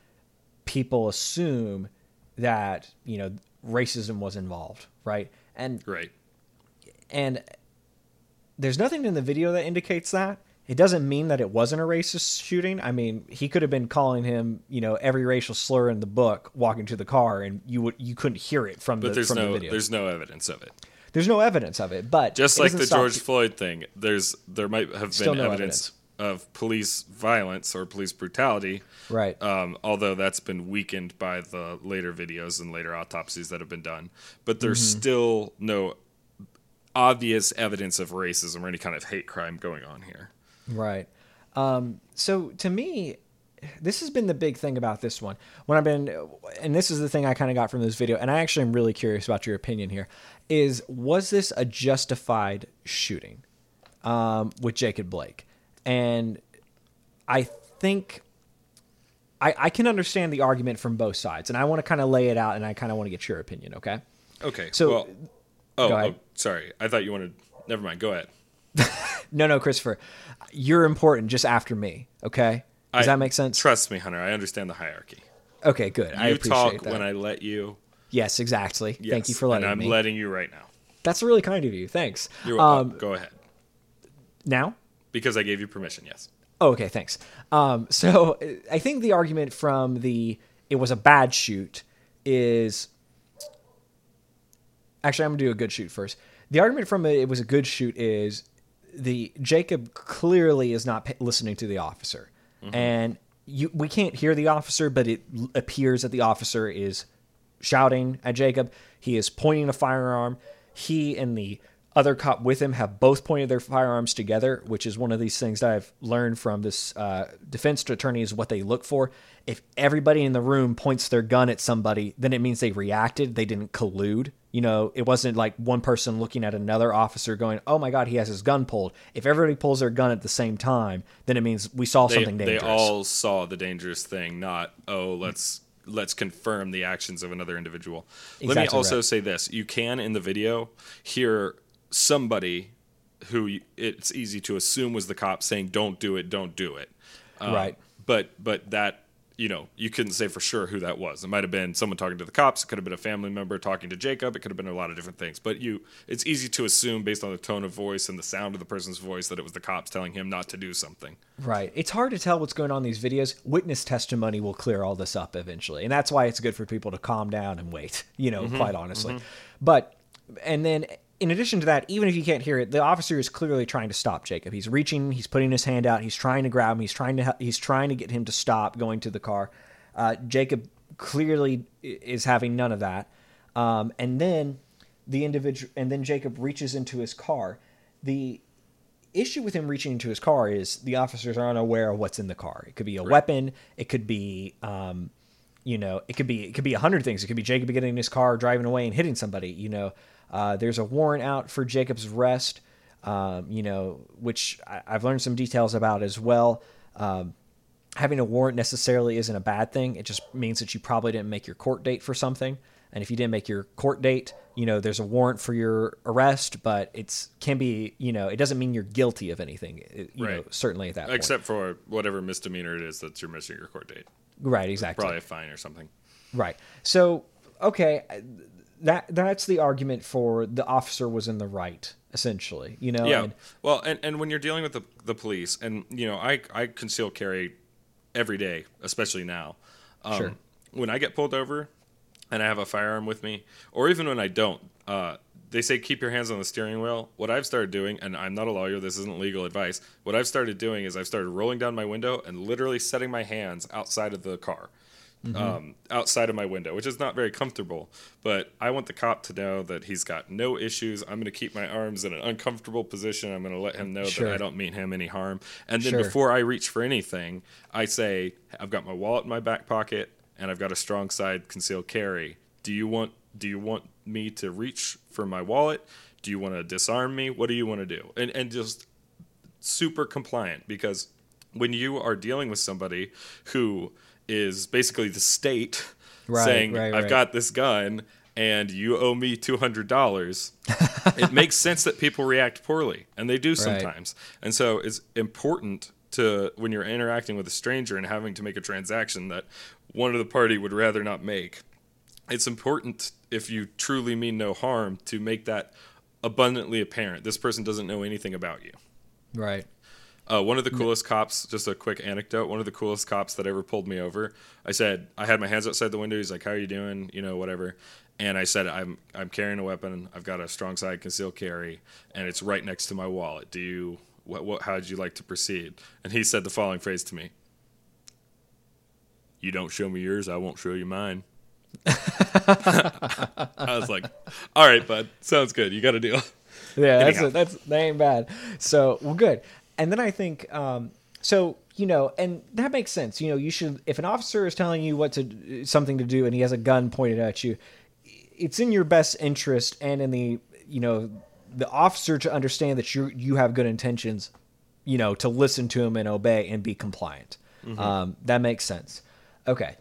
[SPEAKER 2] people assume that you know racism was involved, right? And
[SPEAKER 1] Right.
[SPEAKER 2] and there's nothing in the video that indicates that. It doesn't mean that it wasn't a racist shooting. I mean, he could have been calling him, you know, every racial slur in the book walking to the car, and you would you couldn't hear it from
[SPEAKER 1] But
[SPEAKER 2] the
[SPEAKER 1] there's
[SPEAKER 2] from
[SPEAKER 1] no
[SPEAKER 2] the video.
[SPEAKER 1] there's no evidence of it.
[SPEAKER 2] There's no evidence of it, but
[SPEAKER 1] Just
[SPEAKER 2] it
[SPEAKER 1] like the George Floyd thing, there's there might have
[SPEAKER 2] Still
[SPEAKER 1] been
[SPEAKER 2] no
[SPEAKER 1] evidence, of police violence or police brutality.
[SPEAKER 2] right?
[SPEAKER 1] Um, although that's been weakened by the later videos and later autopsies that have been done, but there's
[SPEAKER 2] Mm-hmm.
[SPEAKER 1] still no obvious evidence of racism or any kind of hate crime going on here.
[SPEAKER 2] Right. Um, so to me, this has been the big thing about this one. When I've been, and this is the thing I kind of got from this video, and I actually am really curious about your opinion here. Is was this a justified shooting um, with Jacob Blake? And I think I, I can understand the argument from both sides, and I want to kind of lay it out, and I kind of want to get your opinion. Okay.
[SPEAKER 1] Okay.
[SPEAKER 2] So-
[SPEAKER 1] well, oh, oh, sorry. I thought you wanted. Never mind. Go ahead.
[SPEAKER 2] No, no, Christopher, you're important just after me. Okay. Does
[SPEAKER 1] I-
[SPEAKER 2] that make sense?
[SPEAKER 1] Trust me, Hunter. I understand the hierarchy.
[SPEAKER 2] Okay, good. I appreciate
[SPEAKER 1] talk
[SPEAKER 2] that.
[SPEAKER 1] when I let you.
[SPEAKER 2] Yes, exactly. Thank you for letting me.
[SPEAKER 1] and I'm
[SPEAKER 2] me.
[SPEAKER 1] letting you right now.
[SPEAKER 2] That's really kind of you. Thanks.
[SPEAKER 1] You're welcome.
[SPEAKER 2] Um,
[SPEAKER 1] Go ahead.
[SPEAKER 2] now?
[SPEAKER 1] Because I gave you permission. Yes.
[SPEAKER 2] Oh, okay, thanks. Um, so I think the argument from the it was a bad shoot is actually I'm gonna do a good shoot first. The argument from it, it was a good shoot is the Jacob clearly is not listening to the officer, and you we can't hear the officer, but it appears that the officer is shouting at Jacob. He is pointing a firearm. he and the other cop with him have both pointed their firearms together, which is one of these things that I've learned from this uh, defense attorney is what they look for. If everybody in the room points their gun at somebody, then it means they reacted. They didn't collude. You know, it wasn't like one person looking at another officer going, "Oh my God, he has his gun pulled." If everybody pulls their gun at the same time, then it means we saw
[SPEAKER 1] They,
[SPEAKER 2] something
[SPEAKER 1] they all saw the dangerous thing, not oh let's let's confirm the actions of another individual. Let me also
[SPEAKER 2] right.
[SPEAKER 1] say this: you can in the video hear somebody who it's easy to assume was the cop saying, "Don't do it, don't do it." Um,
[SPEAKER 2] Right.
[SPEAKER 1] But but that you know you couldn't say for sure who that was. It might have been someone talking to the cops. It could have been a family member talking to Jacob. It could have been a lot of different things. But you, it's easy to assume based on the tone of voice and the sound of the person's voice that it was the cops telling him not to do something.
[SPEAKER 2] Right. It's hard to tell what's going on in these videos. Witness testimony will clear all this up eventually. And that's why it's good for people to calm down and wait, you know, mm-hmm. quite honestly. Mm-hmm. But, and then in addition to that, even if you can't hear it, the officer is clearly trying to stop Jacob. He's reaching, he's putting his hand out, he's trying to grab him, he's trying to, he's trying to get him to stop going to the car. Uh, Jacob clearly is having none of that. Um, and then the individual, and then Jacob reaches into his car. The issue with him reaching into his car is the officers are unaware of what's in the car. It could be a weapon. It could be, um, you know, it could be it could be a hundred things. It could be Jacob getting in his car, driving away, and hitting somebody. You know, uh, there's a warrant out for Jacob's arrest. Um, you know, which I, I've learned some details about as well. Um, having a warrant necessarily isn't a bad thing. It just means that you probably didn't make your court date for something. And if you didn't make your court date, you know, there's a warrant for your arrest, but it's can be, you know, it doesn't mean you're guilty of anything. it- You know,
[SPEAKER 1] Right.
[SPEAKER 2] certainly at that point.
[SPEAKER 1] Except for whatever misdemeanor it is that you're missing your court date.
[SPEAKER 2] right, exactly.
[SPEAKER 1] Probably a fine or something.
[SPEAKER 2] Right. So, okay, that that's the argument for the officer was in the right, essentially. You know,
[SPEAKER 1] Yeah.
[SPEAKER 2] and-
[SPEAKER 1] well, and, and when you're dealing with the, the police, and, you know, I, I conceal carry every day, especially now. Um,
[SPEAKER 2] Sure.
[SPEAKER 1] When I get pulled over and I have a firearm with me, or even when I don't, uh, they say keep your hands on the steering wheel. What I've started doing, and I'm not a lawyer, this isn't legal advice. What I've started doing is I've started rolling down my window and literally setting my hands outside of the car, um, outside of my window, which is not very comfortable. But I want the cop to know that he's got no issues. I'm going to keep my arms in an uncomfortable position. I'm going to let him know
[SPEAKER 2] Sure.
[SPEAKER 1] that I don't mean him any harm. And then
[SPEAKER 2] Sure.
[SPEAKER 1] before I reach for anything, I say, I've got my wallet in my back pocket and I've got a strong side concealed carry. Do you want do you want me to reach for my wallet? Do you want to disarm me? What do you want to do? And and just super compliant because when you are dealing with somebody who is basically the state
[SPEAKER 2] Right,
[SPEAKER 1] saying,
[SPEAKER 2] right,
[SPEAKER 1] I've got this gun and you owe me $200, it makes sense that people react poorly, and they do sometimes. And so it's important to, when you're interacting with a stranger and having to make a transaction that one of the party would rather not make, it's important if you truly mean no harm to make that abundantly apparent. This person doesn't know anything about you.
[SPEAKER 2] right.
[SPEAKER 1] Uh, one of the coolest cops, just a quick anecdote. One of the coolest cops that ever pulled me over. I said I had my hands outside the window. He's like, "How are you doing?" You know, whatever. And I said, "I'm I'm carrying a weapon. I've got a strong side concealed carry, and it's right next to my wallet. Do you what what? How'd you like to proceed?" And he said the following phrase to me: "You don't show me yours, I won't show you mine." I was like, "All right, bud, sounds good. You got a deal."
[SPEAKER 2] Yeah, that's
[SPEAKER 1] Anyhow.
[SPEAKER 2] that's that ain't bad. So well, good. And then I think, um, so you know, and that makes sense. You know, you should if an officer is telling you what to something to do and he has a gun pointed at you, it's in your best interest and in the you know the officer to understand that you you have good intentions. You know, to listen to him and obey and be compliant. Um, that makes sense. Okay.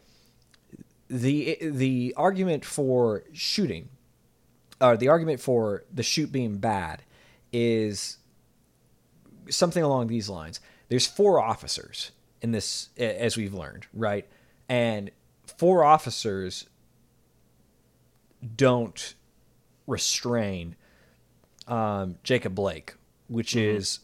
[SPEAKER 2] The the argument for shooting or the argument for the shoot being bad is something along these lines. There's four officers in this, as we've learned, right? And four officers don't restrain um, Jacob Blake, which is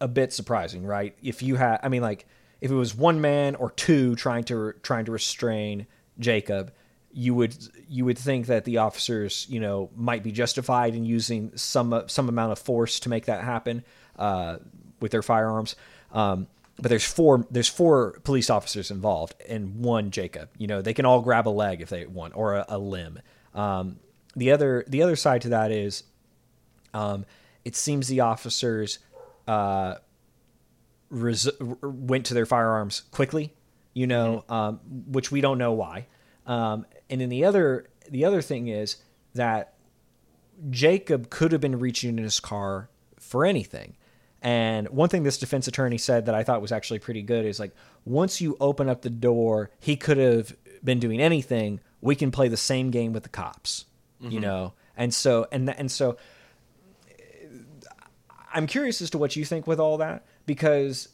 [SPEAKER 2] a bit surprising, right? If you had, I mean, like, if it was one man or two trying to trying to restrain Jacob, you would you would think that the officers, you know, might be justified in using some some amount of force to make that happen uh, with their firearms. Um, but there's four there's four police officers involved and one Jacob. You know, they can all grab a leg if they want or a, a limb. Um, the other the other side to that is Um, it seems the officers uh, res- went to their firearms quickly, you know, um, which we don't know why. Um, and then the other the other thing is that Jacob could have been reaching in his car for anything. And one thing this defense attorney said that I thought was actually pretty good is like once you open up the door, he could have been doing anything. We can play the same game with the cops, you know. And so and and so I'm curious as to what you think with all that because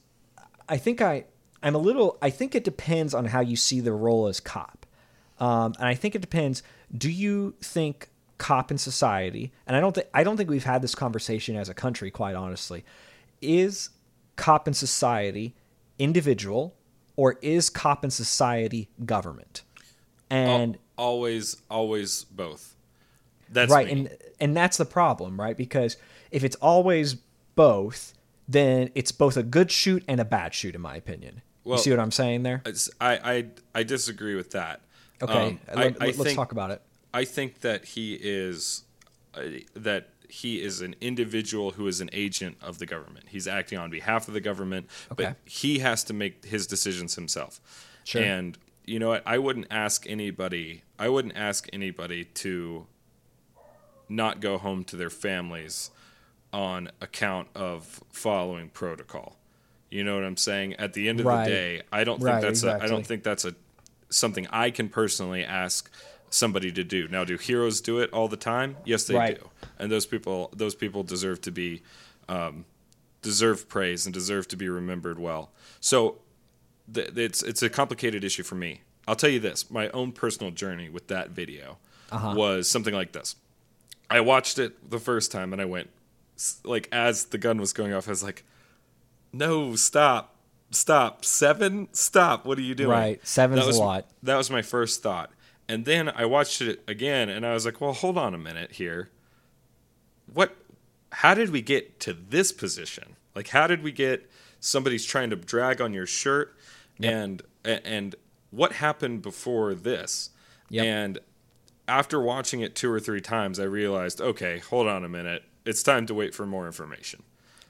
[SPEAKER 2] I think I I'm a little I think it depends on how you see the role as cop. Um, and I think it depends. Do you think cop in society? And I don't think I don't think we've had this conversation as a country, quite honestly. Is cop and society individual, or is cop and society government? And
[SPEAKER 1] Al- always, always both. That's
[SPEAKER 2] right,
[SPEAKER 1] me.
[SPEAKER 2] and and that's the problem, right? Because if it's always both, then it's both a good shoot and a bad shoot, in my opinion.
[SPEAKER 1] Well-
[SPEAKER 2] you see what I'm saying there?
[SPEAKER 1] I, I I disagree with that.
[SPEAKER 2] Okay,
[SPEAKER 1] Um,
[SPEAKER 2] let,
[SPEAKER 1] I, I
[SPEAKER 2] us talk about it.
[SPEAKER 1] I think that he is uh, that he is an individual who is an agent of the government. He's acting on behalf of the government,
[SPEAKER 2] Okay.
[SPEAKER 1] but he has to make his decisions himself.
[SPEAKER 2] Sure.
[SPEAKER 1] And you know what? I wouldn't ask anybody. I wouldn't ask anybody to not go home to their families on account of following protocol. You know what I'm saying? At the end of
[SPEAKER 2] Right.
[SPEAKER 1] the day, I don't think
[SPEAKER 2] Right,
[SPEAKER 1] that's a, I don't think that's a something I can personally ask somebody to do. Now, do heroes do it all the time? Yes, they
[SPEAKER 2] Right.
[SPEAKER 1] do, and those people those people deserve to be um, deserve praise and deserve to be remembered well. So th- it's it's a complicated issue for me. I'll tell you this: my own personal journey with that video
[SPEAKER 2] Uh-huh.
[SPEAKER 1] was something like this. I watched it the first time and I went like as the gun was going off, I was like, "No, stop, stop, seven, stop! What are you doing?"
[SPEAKER 2] Right, seven's
[SPEAKER 1] That was-
[SPEAKER 2] a lot.
[SPEAKER 1] That was my first thought, and then I watched it again and I was like, "Well, hold on a minute here. What? How did we get to this position? Like, how did we get somebody's trying to drag on your shirt, and and what happened before this?"
[SPEAKER 2] Yep.
[SPEAKER 1] And after watching it two or three times, I realized, okay, hold on a minute. It's time to wait for more information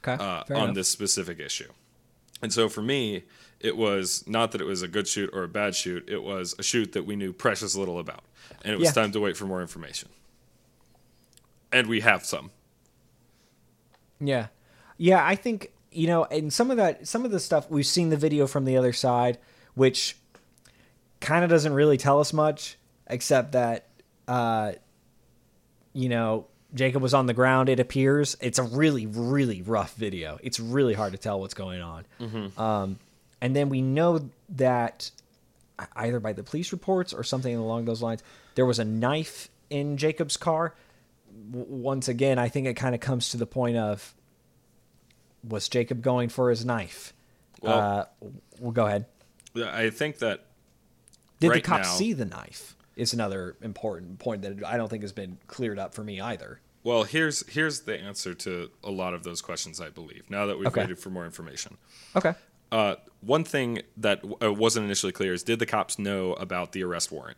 [SPEAKER 2] Okay,
[SPEAKER 1] uh, on
[SPEAKER 2] enough.
[SPEAKER 1] this specific issue. And so for me, it was not that it was a good shoot or a bad shoot. It was a shoot that we knew precious little about. And it was
[SPEAKER 2] Yeah.
[SPEAKER 1] time to wait for more information. And we have some.
[SPEAKER 2] Yeah. Yeah, I think, you know, and some of that some of the stuff we've seen the video from the other side, which kind of doesn't really tell us much, except that uh you know, Jacob was on the ground, it appears. It's a really, really rough video. It's really hard to tell what's going on. Um, and then we know that either by the police reports or something along those lines, there was a knife in Jacob's car. W- once again, I think it kind of comes to the point of was Jacob going for his knife?
[SPEAKER 1] Well-
[SPEAKER 2] uh, well, go ahead.
[SPEAKER 1] I think that
[SPEAKER 2] Did the
[SPEAKER 1] right
[SPEAKER 2] cops
[SPEAKER 1] now-
[SPEAKER 2] see the knife? Is another important point that I don't think has been cleared up for me either.
[SPEAKER 1] Well, here's here's the answer to a lot of those questions. I believe now that we've
[SPEAKER 2] Okay.
[SPEAKER 1] waited for more information.
[SPEAKER 2] Okay.
[SPEAKER 1] Uh, one thing that uh, wasn't initially clear is did the cops know about the arrest warrant?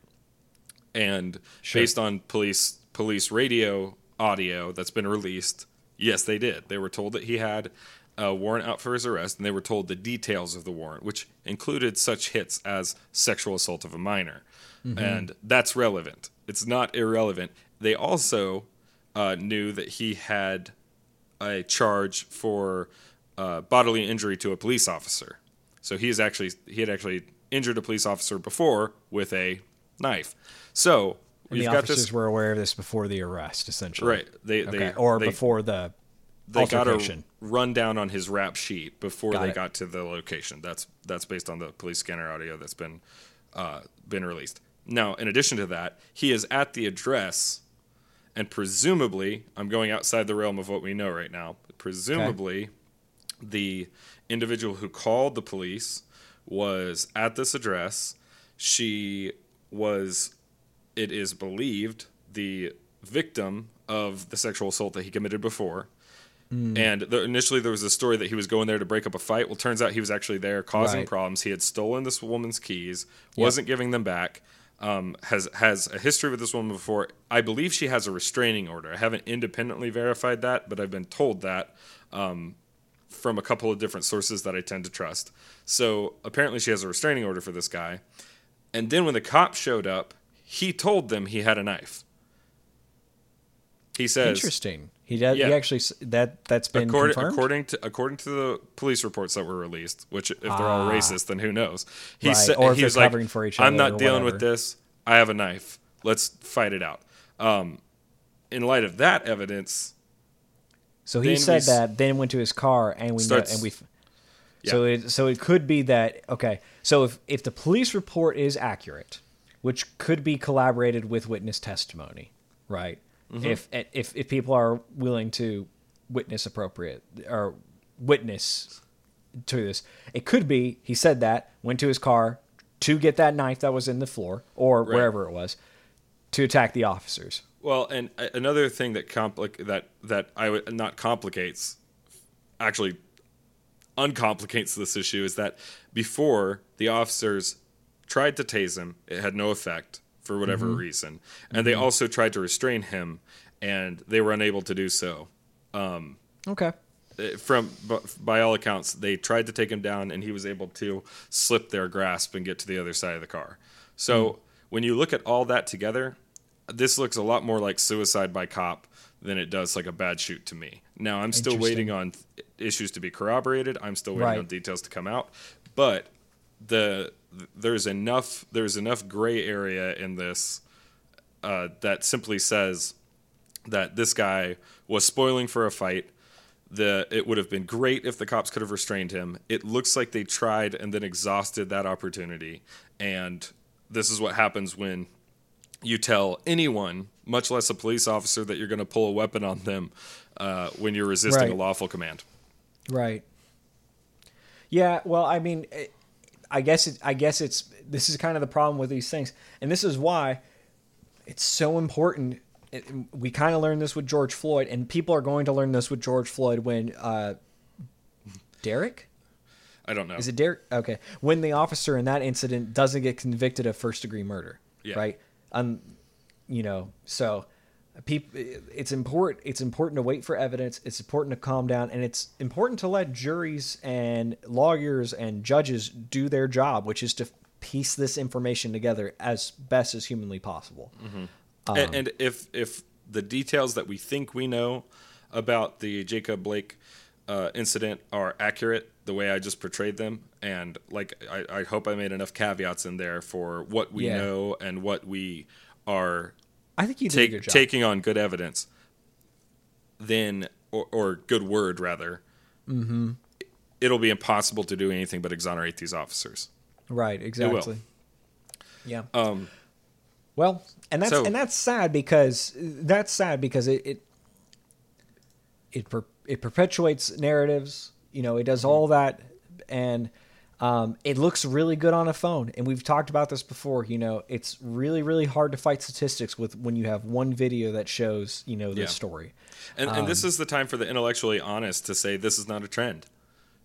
[SPEAKER 1] And
[SPEAKER 2] Sure.
[SPEAKER 1] based on police police radio audio that's been released, yes, they did. They were told that he had a warrant out for his arrest, and they were told the details of the warrant, which included such hits as sexual assault of a minor, and that's relevant. It's not irrelevant. They also uh, knew that he had a charge for uh, bodily injury to a police officer. So he is actually he had actually injured a police officer before with a knife. So
[SPEAKER 2] And the officers
[SPEAKER 1] this
[SPEAKER 2] were aware of this before the arrest, essentially.
[SPEAKER 1] right. They
[SPEAKER 2] Okay.
[SPEAKER 1] they
[SPEAKER 2] or
[SPEAKER 1] they,
[SPEAKER 2] before the
[SPEAKER 1] they got a rundown on his rap sheet before
[SPEAKER 2] Got
[SPEAKER 1] they
[SPEAKER 2] it.
[SPEAKER 1] got to the location. That's that's based on the police scanner audio that's been uh, been released. Now, in addition to that, he is at the address, and presumably, I'm going outside the realm of what we know right now. But presumably, the individual who called the police was at this address. She was, it is believed, the victim of the sexual assault that he committed before.
[SPEAKER 2] Hmm.
[SPEAKER 1] And the, initially, there was a story that he was going there to break up a fight. Well, turns out he was actually there causing
[SPEAKER 2] Right.
[SPEAKER 1] problems. He had stolen this woman's keys, wasn't giving them back. um, has has a history with this woman before. I believe she has a restraining order. I haven't independently verified that, but I've been told that um, from a couple of different sources that I tend to trust. So apparently, she has a restraining order for this guy. And then when the cop showed up, he told them he had a knife. He says,
[SPEAKER 2] Interesting. He does.
[SPEAKER 1] Yeah.
[SPEAKER 2] He actually that that's been
[SPEAKER 1] according,
[SPEAKER 2] confirmed.
[SPEAKER 1] according to according to the police reports that were released, which if they're all
[SPEAKER 2] Ah.
[SPEAKER 1] racist, then who knows? He
[SPEAKER 2] Right,
[SPEAKER 1] said
[SPEAKER 2] or
[SPEAKER 1] he was like,
[SPEAKER 2] for each
[SPEAKER 1] "I'm not dealing with this. I have a knife. Let's fight it out." Um, in light of that evidence,
[SPEAKER 2] so he
[SPEAKER 1] then
[SPEAKER 2] said
[SPEAKER 1] s-
[SPEAKER 2] that, then went to his car, and we know,
[SPEAKER 1] Starts-
[SPEAKER 2] and we. So it so it could be that okay. So if if the police report is accurate, which could be collaborated with witness testimony, right?
[SPEAKER 1] Mm-hmm.
[SPEAKER 2] If if if people are willing to witness appropriate or witness to this, it could be he said that went to his car to get that knife that was in the floor or wherever it was to attack the officers.
[SPEAKER 1] Well, and a- another thing that compli- that that I would not complicates, actually, uncomplicates this issue is that before the officers tried to tase him, it had no effect for whatever mm-hmm. reason, and they mm-hmm. also tried to restrain him, and they were unable to do so.
[SPEAKER 2] Um, okay.
[SPEAKER 1] Uh, From by all accounts, they tried to take him down, and he was able to slip their grasp and get to the other side of the car. So mm. when you look at all that together, this looks a lot more like suicide by cop than it does like a bad shoot to me. Now I'm still waiting on th- issues to be corroborated. I'm still waiting
[SPEAKER 2] Right.
[SPEAKER 1] on details to come out, but the there's enough there's enough gray area in this uh, that simply says that this guy was spoiling for a fight. The it would have been great if the cops could have restrained him. It looks like they tried and then exhausted that opportunity. And this is what happens when you tell anyone, much less a police officer, that you're going to pull a weapon on them uh, when you're resisting a lawful command.
[SPEAKER 2] Right. Yeah, well, I mean, eh, I guess it, I guess it's this is kind of the problem with these things, and this is why it's so important. It, we kind of learned this with George Floyd, and people are going to learn this with George Floyd when uh, Derek
[SPEAKER 1] I don't know.
[SPEAKER 2] is it Derek? Okay, when the officer in that incident doesn't get convicted of first degree murder,
[SPEAKER 1] Yeah.
[SPEAKER 2] right? Um, you know, so people, it's important. It's important to wait for evidence. It's important to calm down, and it's important to let juries and lawyers and judges do their job, which is to piece this information together as best as humanly possible. Um,
[SPEAKER 1] and, and if if the details that we think we know about the Jacob Blake uh, incident are accurate, the way I just portrayed them, and like I, I hope I made enough caveats in there for what we
[SPEAKER 2] Yeah.
[SPEAKER 1] know and what we are
[SPEAKER 2] I think you did a
[SPEAKER 1] take, taking on good evidence, then or, or good word rather. Mm-hmm. It'll be impossible to do anything but exonerate these officers.
[SPEAKER 2] Right, exactly. Yeah.
[SPEAKER 1] Um,
[SPEAKER 2] Well, and that's
[SPEAKER 1] So-
[SPEAKER 2] and that's sad because that's sad because it it it, per, it perpetuates narratives. You know, it does all that, and um, it looks really good on a phone. And we've talked about this before. You know, it's really really hard to fight statistics with when you have one video that shows you know this
[SPEAKER 1] Yeah.
[SPEAKER 2] story.
[SPEAKER 1] And, and
[SPEAKER 2] Um,
[SPEAKER 1] this is the time for the intellectually honest to say this is not a trend.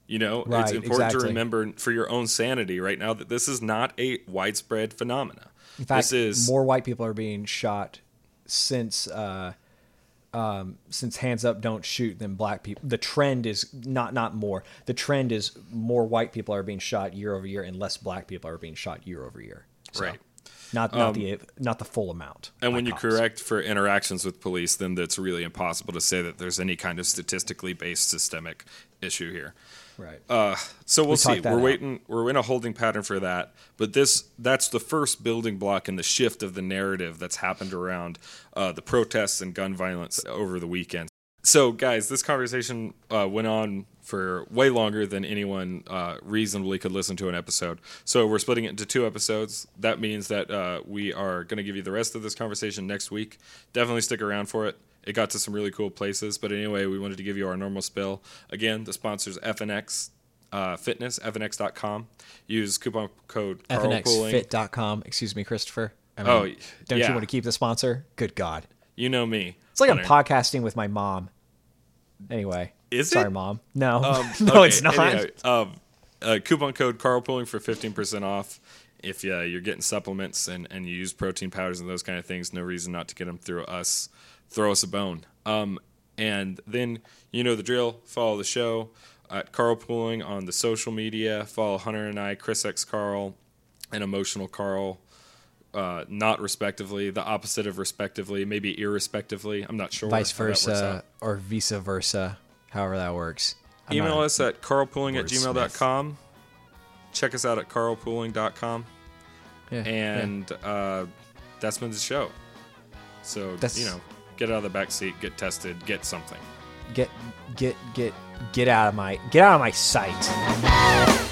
[SPEAKER 1] You know, it's
[SPEAKER 2] Right,
[SPEAKER 1] important to remember for your own sanity right now that this is not a widespread phenomena.
[SPEAKER 2] In fact,
[SPEAKER 1] this is
[SPEAKER 2] more white people are being shot since uh, um, since hands up don't shoot than black people. The trend is not not more. The trend is more white people are being shot year over year and less black people are being shot year over year. So,
[SPEAKER 1] Right. Um,
[SPEAKER 2] Not not the not the full amount.
[SPEAKER 1] and when you
[SPEAKER 2] cops.
[SPEAKER 1] correct for interactions with police, then it's really impossible to say that there's any kind of statistically based systemic issue here.
[SPEAKER 2] Right.
[SPEAKER 1] Uh, so we'll
[SPEAKER 2] We
[SPEAKER 1] see. We're
[SPEAKER 2] out.
[SPEAKER 1] waiting. We're in a holding pattern for that. But this that's the first building block in the shift of the narrative that's happened around uh, the protests and gun violence over the weekend. So, guys, this conversation uh, went on for way longer than anyone uh, reasonably could listen to an episode. So, we're splitting it into two episodes. That means that uh, we are going to give you the rest of this conversation next week. Definitely stick around for it. It got to some really cool places. But anyway, we wanted to give you our normal spill. Again, the sponsors FNX uh, Fitness, FNX.com. Use coupon code.
[SPEAKER 2] FNXFit.com. Excuse me, Christopher. I mean,
[SPEAKER 1] Oh,
[SPEAKER 2] don't
[SPEAKER 1] yeah.
[SPEAKER 2] you want to keep the sponsor? Good God.
[SPEAKER 1] You know me.
[SPEAKER 2] It's like I'm podcasting with my mom. Anyway.
[SPEAKER 1] Is
[SPEAKER 2] Sorry,
[SPEAKER 1] it?
[SPEAKER 2] mom. No.
[SPEAKER 1] Um,
[SPEAKER 2] no,
[SPEAKER 1] okay,
[SPEAKER 2] it's not.
[SPEAKER 1] anyway, um, uh, coupon code carlpooling for 15% off. if uh, you're getting supplements and, and you use protein powders and those kind of things, no reason not to get them through us. Throw us a bone. Um, and then you know the drill. Follow the show at Carlpooling on the social media. Follow Hunter and I, Chris X Carl, and Emotional Carl. Uh, not respectively, the opposite of respectively, maybe irrespectively. I'm not sure.
[SPEAKER 2] Vice
[SPEAKER 1] how that works
[SPEAKER 2] versa or vice versa, however that works. I'm
[SPEAKER 1] Email us at carlpooling at gmail.com. Check us out at carlpooling.com.
[SPEAKER 2] Yeah, yeah.
[SPEAKER 1] And uh, that's been the show. So,
[SPEAKER 2] That's-
[SPEAKER 1] you know, get out of the back seat, get tested, get something.
[SPEAKER 2] get get get get out of my get out of my sight.